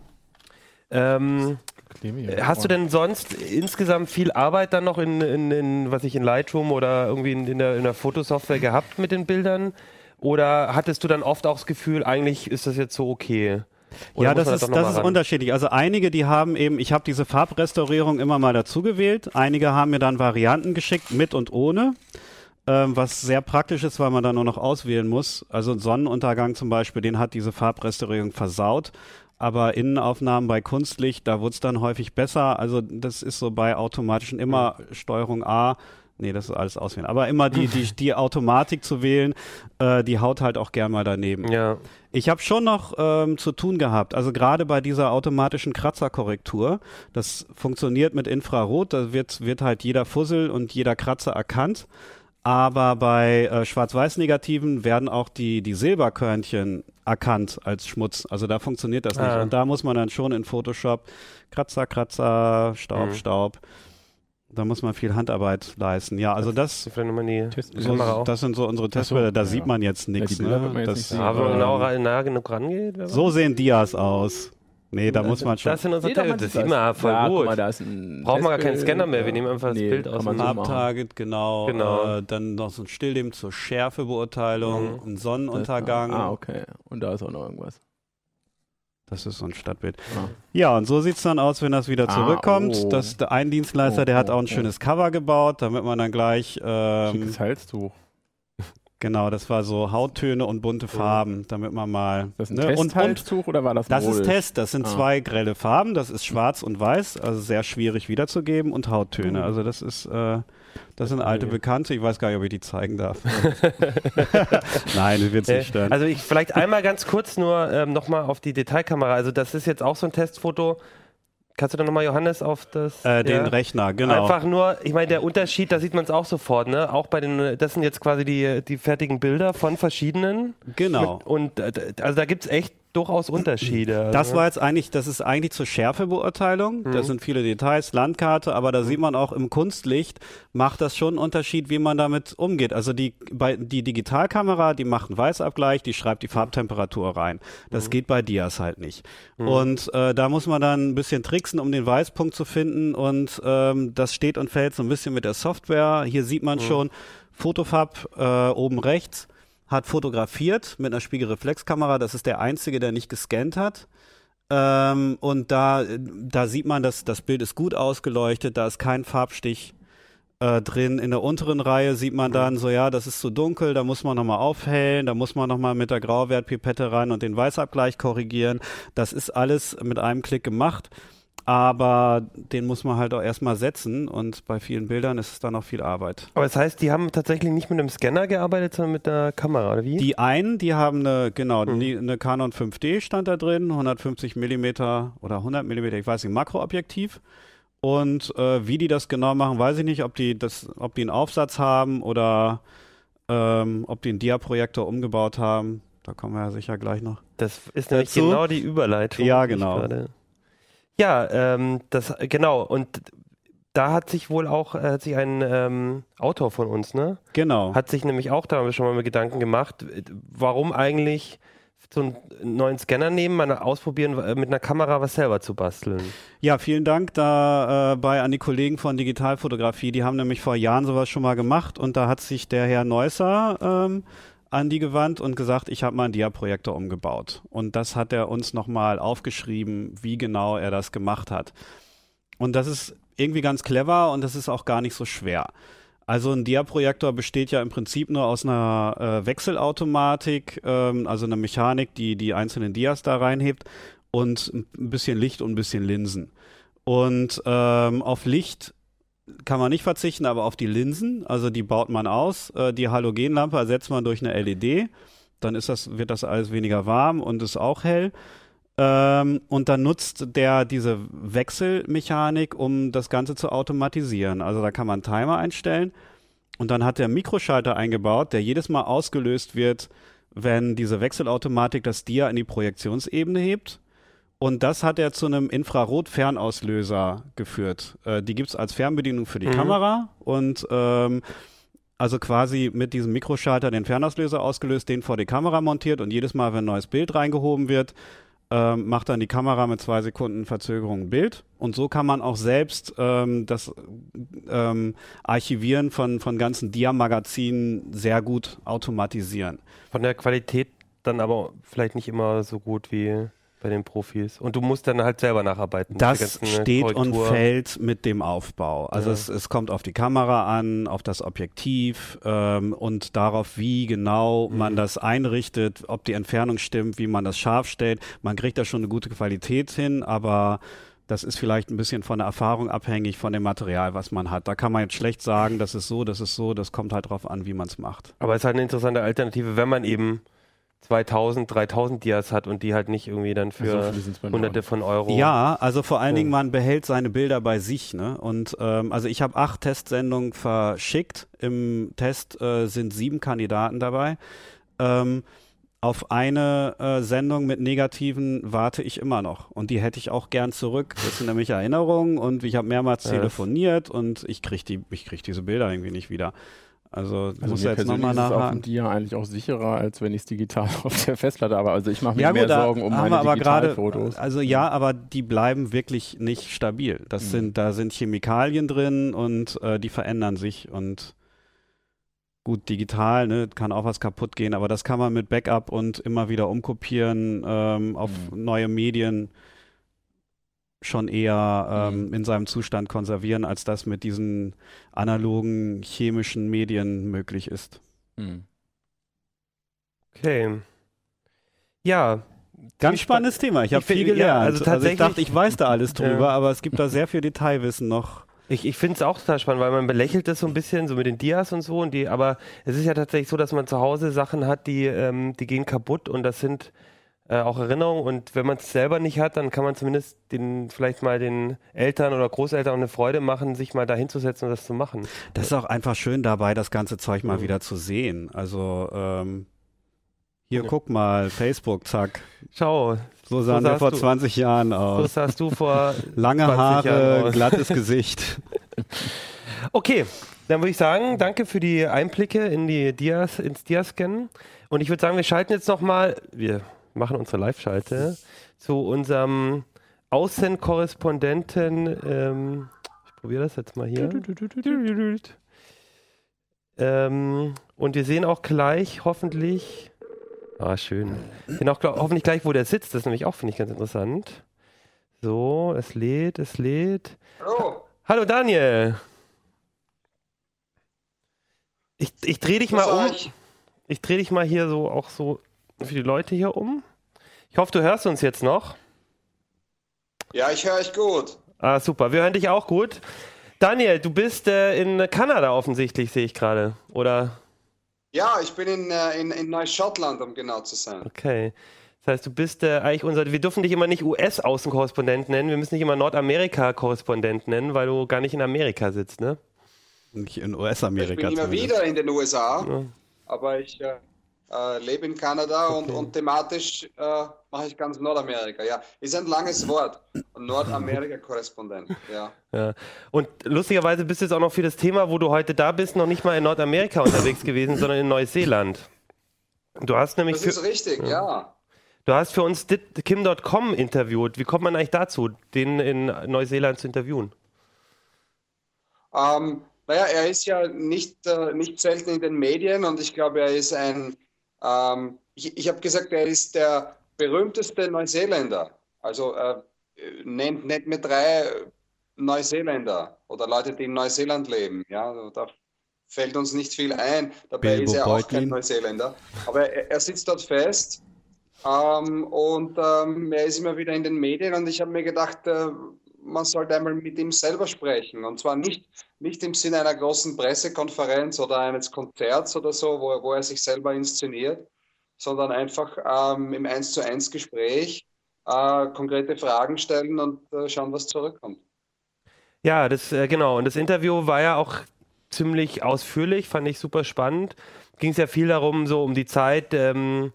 Ähm, Hast du denn sonst insgesamt viel Arbeit dann noch in, in, in was ich in Lightroom oder irgendwie in, in, der, in der Fotosoftware gehabt mit den Bildern? Oder hattest du dann oft auch das Gefühl, eigentlich ist das jetzt so okay? Oder ja, das ist, das ist unterschiedlich. Also einige, die haben eben, ich habe diese Farbrestaurierung immer mal dazu gewählt. Einige haben mir dann Varianten geschickt, mit und ohne. Ähm, was sehr praktisch ist, weil man da nur noch auswählen muss. Also Sonnenuntergang zum Beispiel, den hat diese Farbrestaurierung versaut aber Innenaufnahmen bei Kunstlicht, da wurde es dann häufig besser. Also das ist so bei automatischen immer Steuerung A. Nee, das ist alles auswählen. Aber immer die, die, die Automatik zu wählen, äh, die haut halt auch gern mal daneben. Ja. Ich habe schon noch ähm, zu tun gehabt. Also gerade bei dieser automatischen Kratzerkorrektur, das funktioniert mit Infrarot, da wird, wird halt jeder Fussel und jeder Kratzer erkannt. Aber bei äh, Schwarz-Weiß-Negativen werden auch die, die Silberkörnchen erkannt als Schmutz. Also da funktioniert das nicht. Ah. Und da muss man dann schon in Photoshop Kratzer, Kratzer, Staub, mhm. Staub. Da muss man viel Handarbeit leisten. Ja, also das, so, das sind so unsere Testbilder. Da ja. sieht man jetzt nichts. Ja, ne? das, aber genau nah genug rangeht. So sehen Dias aus. Nee, da muss man schon. Das sind unsere nee, Das sieht man voll ja, gut. Mal, Braucht man gar keinen Scanner mehr. Wir nehmen einfach das nee, Bild aus dem Farbtarget, genau. genau. Äh, dann noch so ein Stillleben zur Schärfebeurteilung, mhm. ein Sonnenuntergang. Das, ah, okay. Und da ist auch noch irgendwas. Das ist so ein Stadtbild. Ah. Ja, und so sieht es dann aus, wenn das wieder ah, zurückkommt. Oh. Das, der ein Dienstleister, oh, der hat auch ein oh, schönes Cover gebaut, damit man dann gleich. Ähm, Schickes Halstuch. Genau, das war so Hauttöne und bunte Farben, damit man mal. Das ist ein ne? Testhalstuch und, oder war das ein Das ist Test, das sind ah. zwei grelle Farben, das ist schwarz und weiß, also sehr schwierig wiederzugeben und Hauttöne. Also das ist, äh, das sind alte Bekannte, ich weiß gar nicht, ob ich die zeigen darf. Nein, das wird nicht stören. Also ich vielleicht einmal ganz kurz nur ähm, nochmal auf die Detailkamera. Also das ist jetzt auch so ein Testfoto Kannst du da nochmal, Johannes, auf das? Äh, den ja, Rechner, genau. Einfach nur, ich meine, der Unterschied, da sieht man es auch sofort, ne? Auch bei den, das sind jetzt quasi die, die fertigen Bilder von verschiedenen. Genau. und äh, also da gibt es echt durchaus Unterschiede. Das also. war jetzt eigentlich, das ist eigentlich zur Schärfebeurteilung. Mhm. Das sind viele Details, Landkarte, aber da mhm. sieht man auch im Kunstlicht macht das schon einen Unterschied, wie man damit umgeht. Also die, bei, die Digitalkamera, die macht einen Weißabgleich, die schreibt die Farbtemperatur rein. Das mhm. geht bei Dias halt nicht. Mhm. Und äh, da muss man dann ein bisschen tricksen, um den Weißpunkt zu finden. Und ähm, das steht und fällt so ein bisschen mit der Software. Hier sieht man mhm. schon Fotofab äh, oben rechts hat fotografiert mit einer Spiegelreflexkamera. Das ist der einzige, der nicht gescannt hat. Ähm, und da, da sieht man, dass das Bild ist gut ausgeleuchtet, da ist kein Farbstich äh, drin. In der unteren Reihe sieht man dann so, ja, das ist zu dunkel, da muss man nochmal aufhellen, da muss man nochmal mit der Grauwertpipette rein und den Weißabgleich korrigieren. Das ist alles mit einem Klick gemacht aber den muss man halt auch erstmal setzen und bei vielen Bildern ist es dann auch viel Arbeit. Aber das heißt, die haben tatsächlich nicht mit einem Scanner gearbeitet, sondern mit der Kamera, oder wie? Die einen, die haben eine, genau, hm. eine Canon 5D stand da drin, 150 Millimeter oder 100 Millimeter, ich weiß nicht, Makroobjektiv. Und äh, wie die das genau machen, weiß ich nicht, ob die das, ob die einen Aufsatz haben oder ähm, ob die einen Dia-Projektor umgebaut haben. Da kommen wir ja sicher gleich noch. Das ist nämlich dazu. genau die Überleitung. Ja, genau. Ja, ähm, das genau. Und da hat sich wohl auch äh, hat sich ein ähm, Autor von uns, ne? Genau. Hat sich nämlich auch da schon mal mit Gedanken gemacht, warum eigentlich so einen neuen Scanner nehmen, mal ausprobieren, äh, mit einer Kamera was selber zu basteln. Ja, vielen Dank da äh, bei an die Kollegen von Digitalfotografie. Die haben nämlich vor Jahren sowas schon mal gemacht und da hat sich der Herr Neusser ähm, an die gewandt und gesagt, ich habe mal einen Dia-Projektor umgebaut. Und das hat er uns nochmal aufgeschrieben, wie genau er das gemacht hat. Und das ist irgendwie ganz clever und das ist auch gar nicht so schwer. Also ein Dia-Projektor besteht ja im Prinzip nur aus einer äh, Wechselautomatik, ähm, also einer Mechanik, die die einzelnen Dias da reinhebt und ein bisschen Licht und ein bisschen Linsen. Und ähm, auf Licht kann man nicht verzichten, aber auf die Linsen, also die baut man aus. Äh, die Halogenlampe ersetzt man durch eine LED. Dann ist das, wird das alles weniger warm und ist auch hell. Ähm, und dann nutzt der diese Wechselmechanik, um das Ganze zu automatisieren. Also da kann man Timer einstellen und dann hat der Mikroschalter eingebaut, der jedes Mal ausgelöst wird, wenn diese Wechselautomatik das Dia in die Projektionsebene hebt. Und das hat er zu einem Infrarot-Fernauslöser geführt. Äh, die gibt's als Fernbedienung für die mhm. Kamera und ähm, also quasi mit diesem Mikroschalter den Fernauslöser ausgelöst, den vor die Kamera montiert und jedes Mal, wenn ein neues Bild reingehoben wird, ähm, macht dann die Kamera mit zwei Sekunden Verzögerung ein Bild. Und so kann man auch selbst ähm, das ähm, Archivieren von, von ganzen Dia-Magazinen sehr gut automatisieren. Von der Qualität dann aber vielleicht nicht immer so gut wie bei den Profis. Und du musst dann halt selber nacharbeiten. Das steht Korrektur. und fällt mit dem Aufbau. Also ja. es, es kommt auf die Kamera an, auf das Objektiv ähm, und darauf, wie genau mhm. man das einrichtet, ob die Entfernung stimmt, wie man das scharf stellt. Man kriegt da schon eine gute Qualität hin, aber das ist vielleicht ein bisschen von der Erfahrung abhängig, von dem Material, was man hat. Da kann man jetzt schlecht sagen, das ist so, das ist so, das kommt halt drauf an, wie man es macht. Aber es ist halt eine interessante Alternative, wenn man eben 2000, 3000 Dias hat und die halt nicht irgendwie dann für so hunderte von Euro. Ja, also vor allen Dingen, man behält seine Bilder bei sich. Ne? Und ähm, also ich habe acht Testsendungen verschickt. Im Test äh, sind sieben Kandidaten dabei. Ähm, auf eine äh, Sendung mit Negativen warte ich immer noch. Und die hätte ich auch gern zurück. Das sind nämlich Erinnerungen und ich habe mehrmals telefoniert und ich kriege die, ich krieg diese Bilder irgendwie nicht wieder. Also, also muss jetzt nochmal nachhaken. Ist Dia eigentlich auch sicherer, als wenn ich es digital auf der Festplatte habe. Also ich mache mir ja, mehr Sorgen um meine Digitalfotos. Also ja, aber die bleiben wirklich nicht stabil. Das mhm. sind, da sind Chemikalien drin und äh, die verändern sich und gut, digital, ne, kann auch was kaputt gehen, aber das kann man mit Backup und immer wieder umkopieren ähm, auf mhm. neue Medien schon eher ähm, mhm. in seinem Zustand konservieren, als das mit diesen analogen chemischen Medien möglich ist. Mhm. Okay. Ja. Ganz spannendes Thema. Ich habe viel gelernt. Ja, also, tatsächlich, also ich dachte, ich weiß da alles drüber, ja. aber es gibt da sehr viel Detailwissen noch. Ich, ich finde es auch total spannend, weil man belächelt das so ein bisschen, so mit den Dias und so. Und die, aber es ist ja tatsächlich so, dass man zu Hause Sachen hat, die, ähm, die gehen kaputt und das sind äh, auch Erinnerungen. Und wenn man es selber nicht hat, dann kann man zumindest den, vielleicht mal den Eltern oder Großeltern eine Freude machen, sich mal da hinzusetzen und das zu machen. Das ist auch einfach schön dabei, das ganze Zeug mal mhm. wieder zu sehen. Also ähm, hier, ja. guck mal, Facebook, zack. Schau. So sahen so wir vor du, 20 Jahren aus. So sahst du vor Lange Haare, glattes Gesicht. Okay, dann würde ich sagen, danke für die Einblicke in die Dias, ins Diascannen. Und ich würde sagen, wir schalten jetzt nochmal, wir machen unsere Live-Schalte zu unserem Außenkorrespondenten. Ähm, ich probiere das jetzt mal hier. Ähm, und wir sehen auch gleich hoffentlich. Ah, schön. Wir sehen auch glaub, hoffentlich gleich, wo der sitzt. Das ist nämlich auch, finde ich, ganz interessant. So, es lädt, es lädt. Hallo. Hallo Daniel. Ich, ich drehe dich mal um. Ich drehe dich mal hier so auch so für die Leute hier um. Ich hoffe, du hörst uns jetzt noch. Ja, ich höre euch gut. Ah, super. Wir hören dich auch gut. Daniel, du bist äh, in Kanada offensichtlich, sehe ich gerade, oder? Ja, ich bin in, äh, in, in Neuschottland, um genau zu sein. Okay. Das heißt, du bist äh, eigentlich unser, wir dürfen dich immer nicht US-Außenkorrespondent nennen, wir müssen dich immer Nordamerika-Korrespondent nennen, weil du gar nicht in Amerika sitzt, ne? Nicht in US-Amerika. Ich bin immer wieder in den USA, ja. aber ich äh, lebe in Kanada okay. und, und, thematisch äh, mache ich ganz Nordamerika. Ja, ist ein langes Wort. Nordamerika-Korrespondent. Ja. ja. Und lustigerweise bist du jetzt auch noch für das Thema, wo du heute da bist, noch nicht mal in Nordamerika unterwegs gewesen, sondern in Neuseeland. Du hast nämlich. Das ist richtig, ja. ja. Du hast für uns Kim.com interviewt. Wie kommt man eigentlich dazu, den in Neuseeland zu interviewen? Ähm, naja, er ist ja nicht, äh, nicht selten in den Medien und ich glaube, er ist ein ähm, ich ich habe gesagt, er ist der berühmteste Neuseeländer. Also äh, nennt, nennt mir drei Neuseeländer oder Leute, die in Neuseeland leben. Ja, da fällt uns nicht viel ein. Dabei Bilbo ist er auch kein Neuseeländer. Aber er, er sitzt dort fest ähm, und ähm, er ist immer wieder in den Medien und ich habe mir gedacht, äh, man sollte einmal mit ihm selber sprechen. Und zwar nicht, nicht im Sinne einer großen Pressekonferenz oder eines Konzerts oder so, wo, wo er sich selber inszeniert, sondern einfach ähm, im 1 zu 1 Gespräch äh, konkrete Fragen stellen und äh, schauen, was zurückkommt. Ja, das äh, genau. Und das Interview war ja auch ziemlich ausführlich, fand ich super spannend. Ging es ja viel darum, so um die Zeit ähm,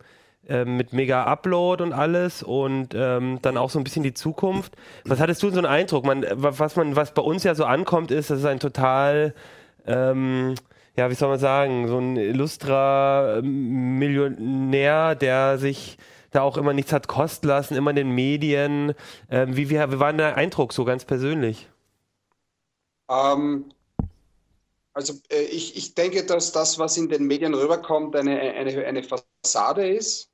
äh, mit Mega Upload und alles und ähm, dann auch so ein bisschen die Zukunft. Was hattest du so einen Eindruck? Man, was man, was bei uns ja so ankommt, ist, das ist ein total ähm, ja, wie soll man sagen, so ein illustrer Millionär, der sich da auch immer nichts hat kosten lassen, immer in den Medien. Ähm, wie, wie, wie war der Eindruck so ganz persönlich? Ähm, also äh, ich, ich denke, dass das, was in den Medien rüberkommt, eine, eine, eine Fassade ist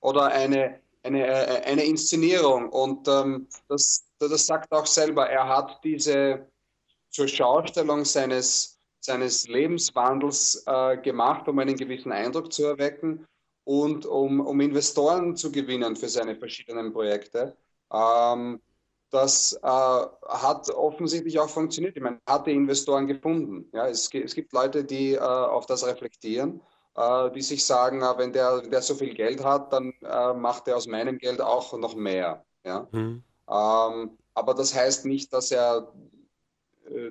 oder eine, eine, äh, eine Inszenierung. Und ähm, das, das sagt auch selber, er hat diese zur Schaustellung seines, seines Lebenswandels äh, gemacht, um einen gewissen Eindruck zu erwecken und um, um Investoren zu gewinnen für seine verschiedenen Projekte. Ähm, das äh, hat offensichtlich auch funktioniert. Ich meine, hat die Investoren gefunden. Ja, es, es gibt Leute, die äh, auf das reflektieren, die sich sagen, äh, wenn, der, wenn der so viel Geld hat, dann äh, macht er aus meinem Geld auch noch mehr. Ja? Mhm. Ähm, aber das heißt nicht, dass er, äh,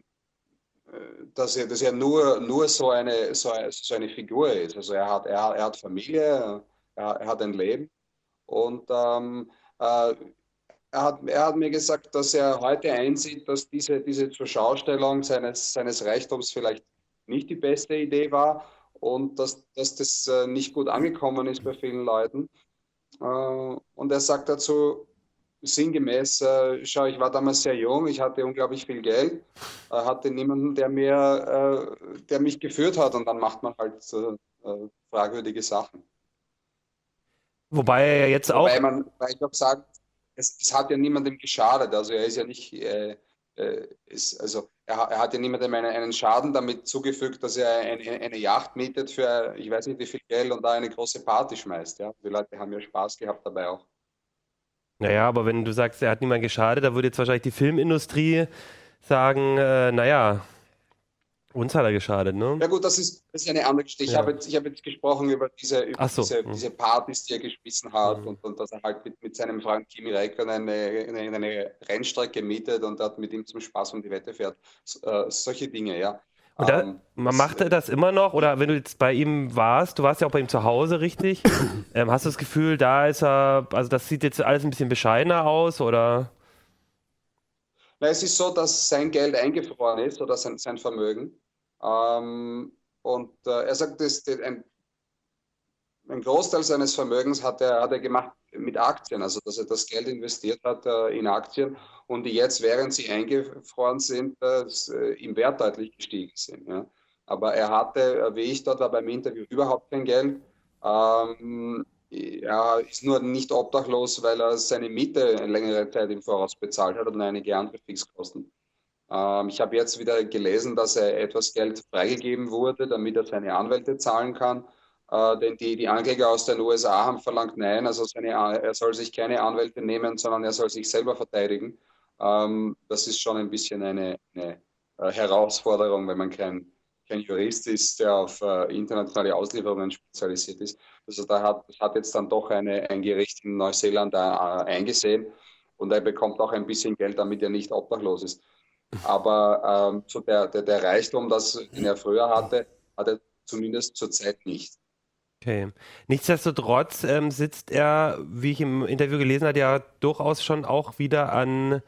dass er, dass er nur, nur so, eine, so, so eine Figur ist. Also er hat, er, er hat Familie, er, er hat ein Leben und ähm, er hat, er hat mir gesagt, dass er heute einsieht, dass diese, diese Zurschaustellung seines, seines Reichtums vielleicht nicht die beste Idee war und dass, dass das äh, nicht gut angekommen ist bei vielen Leuten. Äh, und er sagt dazu sinngemäß, äh, schau, ich war damals sehr jung, ich hatte unglaublich viel Geld, hatte niemanden, der, mir, der mich geführt hat und dann macht man halt fragwürdige Sachen. Wobei er jetzt auch. Wobei man, weil ich auch sagen, es, es, hat ja niemandem geschadet. Also er ist ja nicht, äh, äh, ist, also er, er, hat ja niemandem einen, einen, Schaden damit zugefügt, dass er eine, eine, Yacht mietet für ich weiß nicht wie viel Geld und da eine große Party schmeißt. Ja? Die Leute haben ja Spaß gehabt dabei auch. Naja, aber wenn du sagst, er hat niemand geschadet, da würde jetzt wahrscheinlich die Filmindustrie sagen, äh, naja, uns hat er geschadet, ne? Ja gut, das ist, das ist eine andere Geschichte. Ich ja. habe jetzt, hab jetzt gesprochen über, diese, über so. diese, mhm. diese, Partys, die er geschmissen hat mhm. und, und, dass er halt mit, mit seinem Freund Kimi Räikkönen eine, eine, eine, Rennstrecke mietet und dort mit ihm zum Spaß um die Wette fährt. Äh, solche Dinge, ja. Und da, ähm, man macht er das immer noch? Oder wenn du jetzt bei ihm warst, du warst ja auch bei ihm zu Hause, richtig? ähm, hast du das Gefühl, da ist er, also das sieht jetzt alles ein bisschen bescheidener aus, oder? Na, es ist so, dass sein Geld eingefroren ist oder sein, sein Vermögen. Ähm, und äh, er sagt, dass ein, ein, Großteil seines Vermögens hat er, hat er gemacht mit Aktien, also dass er das Geld investiert hat äh, in Aktien und die jetzt, während sie eingefroren sind, äh, im Wert deutlich gestiegen sind. Ja. Aber er hatte, äh, wie ich dort war beim Interview, überhaupt kein Geld. Ähm, er ist nur nicht obdachlos, weil er seine Miete längere Zeit im Voraus bezahlt hat und einige andere Fixkosten. Ähm, ich habe jetzt wieder gelesen, dass er etwas Geld freigegeben wurde, damit er seine Anwälte zahlen kann. Äh, denn die, die Ankläger aus den USA haben verlangt, nein, also seine, er soll sich keine Anwälte nehmen, sondern er soll sich selber verteidigen. Ähm, das ist schon ein bisschen eine, eine äh, Herausforderung, wenn man kein, kein Jurist ist, der auf äh, internationale Auslieferungen spezialisiert ist. Also da hat, hat jetzt dann doch eine, ein Gericht in Neuseeland äh, eingesehen und er bekommt auch ein bisschen Geld, damit er nicht obdachlos ist. Aber ähm, so der, der, der Reichtum, das, den er früher hatte, hat er zumindest zurzeit nicht. Okay. Nichtsdestotrotz ähm, sitzt er, wie ich im Interview gelesen habe, ja durchaus schon auch wieder an,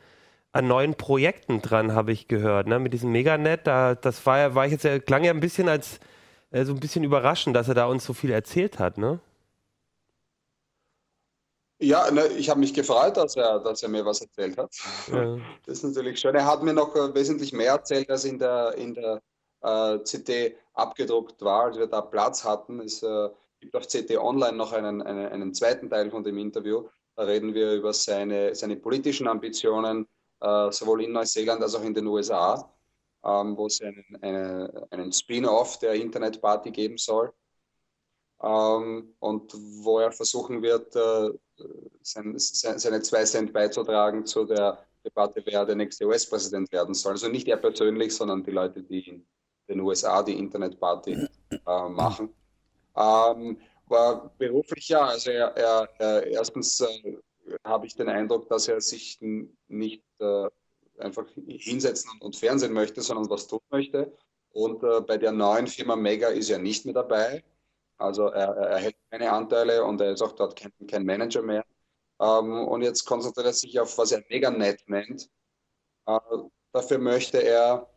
an neuen Projekten dran, habe ich gehört. Ne? Mit diesem Meganet, da, das war, war ich jetzt, klang ja ein bisschen als äh, so ein bisschen überraschend, dass er da uns so viel erzählt hat, ne? Ja, ne, ich habe mich gefreut, dass er, dass er mir was erzählt hat. Ja. Das ist natürlich schön. Er hat mir noch äh, wesentlich mehr erzählt, als in der, in der äh, CT abgedruckt war, als wir da Platz hatten. Es äh, gibt auf CT Online noch einen, einen, einen, zweiten Teil von dem Interview. Da reden wir über seine, seine politischen Ambitionen, äh, sowohl in Neuseeland als auch in den USA. ähm, wo es einen, eine, einen Spin-off der Internetparty geben soll. Ähm, und wo er versuchen wird, äh, sein, seine zwei Cent beizutragen zu der Debatte, wer der nächste US-Präsident werden soll. Also nicht er persönlich, sondern die Leute, die in den USA die Internetparty äh, machen. Ähm, war beruflich ja, also er, er, er erstens äh, habe ich den Eindruck, dass er sich nicht äh, einfach hinsetzen und, und, Fernsehen möchte, sondern was tun möchte. Und äh, bei der neuen Firma Mega ist er nicht mehr dabei. Also er, er hält keine Anteile und er ist auch dort kein, kein Manager mehr. Ähm, und jetzt konzentriert er sich auf, was er MegaNet nennt. Äh, dafür möchte er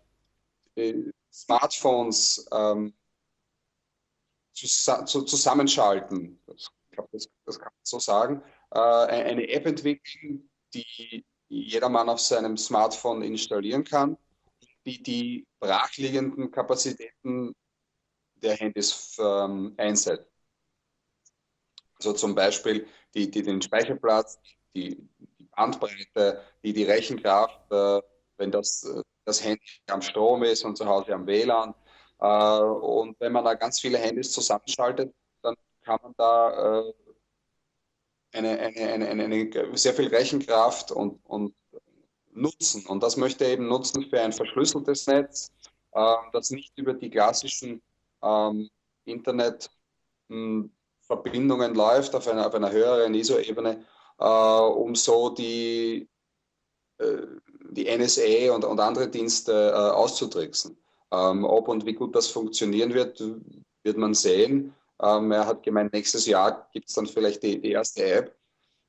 Smartphones ähm, zusammenschalten. ich glaube, das, das, kann man so sagen. Äh, eine App entwickeln, die jedermann auf seinem Smartphone installieren kann, die die brachliegenden Kapazitäten der Handys ähm, einsetzt. Also zum Beispiel die, die den Speicherplatz, die, die, Bandbreite, die, die Rechenkraft, äh, wenn das, äh, das Handy am Strom ist und zu Hause am WLAN. Äh, und wenn man da ganz viele Handys zusammenschaltet, dann kann man da äh, eine, eine, eine, eine, sehr viel Rechenkraft und, und nutzen. Und das möchte er eben nutzen für ein verschlüsseltes Netz, äh, das nicht über die klassischen ähm, Internetverbindungen läuft, auf einer, auf einer höheren ISO-Ebene, äh, um so die, äh, die NSA und, und andere Dienste äh, auszutricksen. Ähm, ob und wie gut das funktionieren wird, wird man sehen. Ähm, er hat gemeint, nächstes Jahr gibt es dann vielleicht die, die erste App.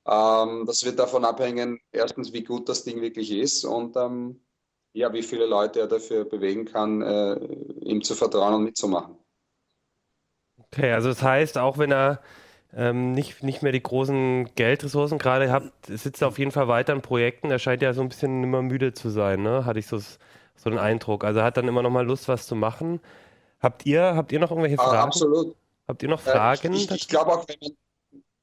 Ähm, das wird davon abhängen, erstens, wie gut das Ding wirklich ist und ähm, ja, wie viele Leute er dafür bewegen kann, äh, ihm zu vertrauen und mitzumachen. Okay, also das heißt, auch wenn er ähm, nicht, nicht mehr die großen Geldressourcen gerade hat, sitzt er auf jeden Fall weiter an Projekten. Er scheint ja so ein bisschen immer müde zu sein, ne? Hatte ich so, so den Eindruck. Also er hat dann immer noch mal Lust, was zu machen. Habt ihr, habt ihr noch irgendwelche ah, Fragen? Ah, absolut. Habt ihr noch Fragen? ich, ich glaube auch, wenn man,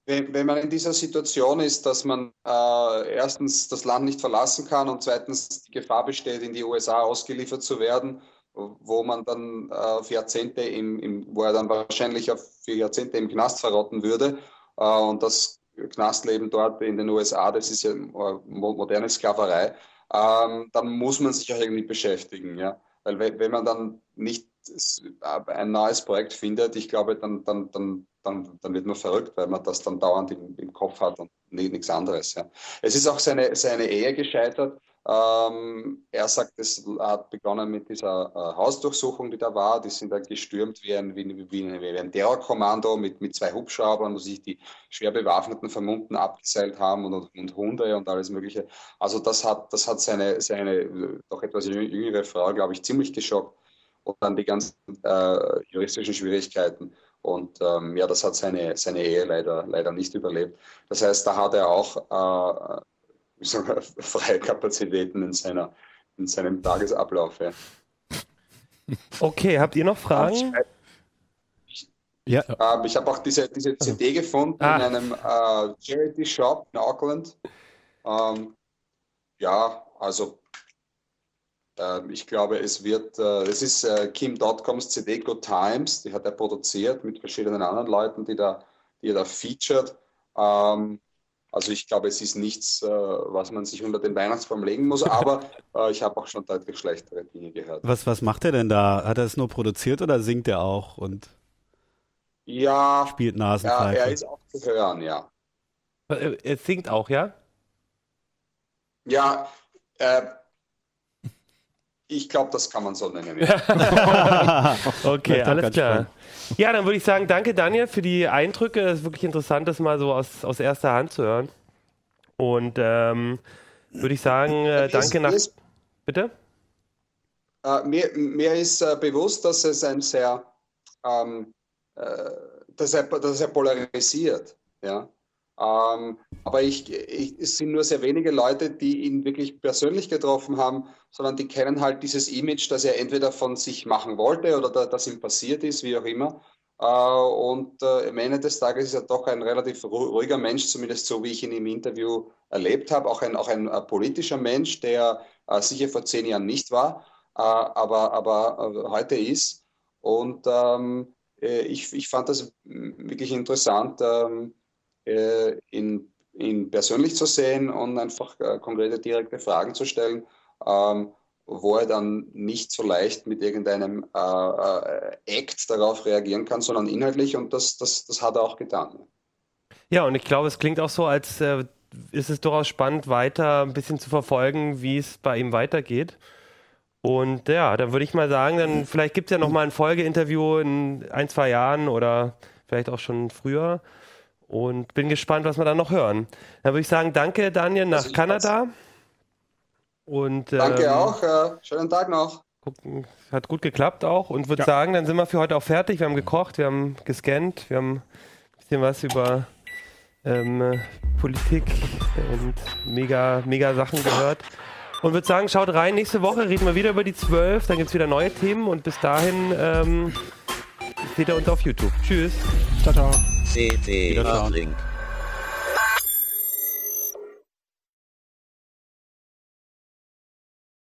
wenn, wenn, man in dieser Situation ist, dass man äh, erstens das Land nicht verlassen kann und zweitens die Gefahr besteht, in die USA ausgeliefert zu werden, wo man dann äh, Jahrzehnte im, im, wo er dann wahrscheinlich für Jahrzehnte im Knast verrotten würde. Äh, und das Knastleben dort in den USA, das ist ja moderne Sklaverei. Ähm, dann muss man sich auch irgendwie beschäftigen, ja. Weil wenn man dann nicht ein neues Projekt findet, ich glaube, dann, dann, dann, dann, dann wird man verrückt, weil man das dann dauernd im, im Kopf hat und nichts anderes. Ja. Es ist auch seine, seine Ehe gescheitert. Ähm, er sagt, es hat begonnen mit dieser äh, Hausdurchsuchung, die da war. Die sind dann gestürmt wie ein, wie, wie, wie ein Terrorkommando mit, mit zwei Hubschraubern, wo sich die schwer bewaffneten Vermummten abgeseilt haben und, und Hunde und alles Mögliche. Also das hat, das hat seine, seine doch etwas jüngere Frau, glaube ich, ziemlich geschockt. Und dann die ganzen äh, juristischen Schwierigkeiten. Und ähm, ja, das hat seine, seine Ehe leider, leider nicht überlebt. Das heißt, da hat er auch äh, freie Kapazitäten in, seiner, in seinem Tagesablauf. Ja. Okay, habt ihr noch Fragen? Ja. Ähm, ich habe auch diese, diese CD gefunden ah. in einem äh, Charity Shop in Auckland. Ähm, ja, also äh, ich glaube, es wird, äh, es ist äh, Kim Dotcoms CD Good Times, die hat er produziert mit verschiedenen anderen Leuten, die, da, die er da featured. Ähm, also ich glaube, es ist nichts, äh, was man sich unter den Weihnachtsbaum legen muss, aber äh, ich habe auch schon deutlich schlechtere Dinge gehört. Was, was macht er denn da? Hat er es nur produziert oder singt er auch und ja, spielt Nasenpfeife? Ja, er ist auch zu hören, ja. Er singt auch, ja? Ja, äh, ich glaube, das kann man so nennen. Ja. okay, alles klar. Ja, dann würde ich sagen, danke Daniel für die Eindrücke. Es ist wirklich interessant, das mal so aus, aus erster Hand zu hören. Und ähm, würde ich sagen, äh, danke nach. Ist, Bitte? Äh, mir, mir ist äh, bewusst, dass es ein sehr, ähm, äh, dass, er, dass er polarisiert. Ja? Ähm, aber ich, ich, es sind nur sehr wenige Leute, die ihn wirklich persönlich getroffen haben, sondern die kennen halt dieses Image, das er entweder von sich machen wollte oder da, das ihm passiert ist, wie auch immer. Äh, und äh, am Ende des Tages ist er doch ein relativ ruhiger Mensch, zumindest so wie ich ihn im Interview erlebt habe. Auch ein, auch ein äh, politischer Mensch, der äh, sicher vor zehn Jahren nicht war. aber, aber heute ist. Und ähm, ich, ich fand das wirklich interessant, ähm, ihn, ihn persönlich zu sehen und einfach konkrete, direkte Fragen zu stellen. Ähm, wo er dann nicht so leicht mit irgendeinem äh, äh, Act darauf reagieren kann, sondern inhaltlich und das, das, das hat er auch getan. Ja, und ich glaube, es klingt auch so, als äh, ist es durchaus spannend, weiter ein bisschen zu verfolgen, wie es bei ihm weitergeht. Und ja, dann würde ich mal sagen, dann vielleicht gibt es ja noch mal ein Folgeinterview in ein, zwei Jahren oder vielleicht auch schon früher. Und bin gespannt, was wir dann noch hören. Dann würde ich sagen, danke Daniel nach Kanada. Und, danke ähm, auch. Äh, schönen Tag noch. Hat gut geklappt auch und würde ja. sagen, dann sind wir für heute auch fertig. Wir haben gekocht, wir haben gescannt, wir haben ein bisschen was über ähm, Politik und mega, mega Sachen gehört. Und würde sagen, schaut rein, nächste Woche reden wir wieder über die 12, dann gibt es wieder neue Themen und bis dahin ähm, seht ihr uns auf YouTube. Tschüss. Ciao, ciao. CD Uplink.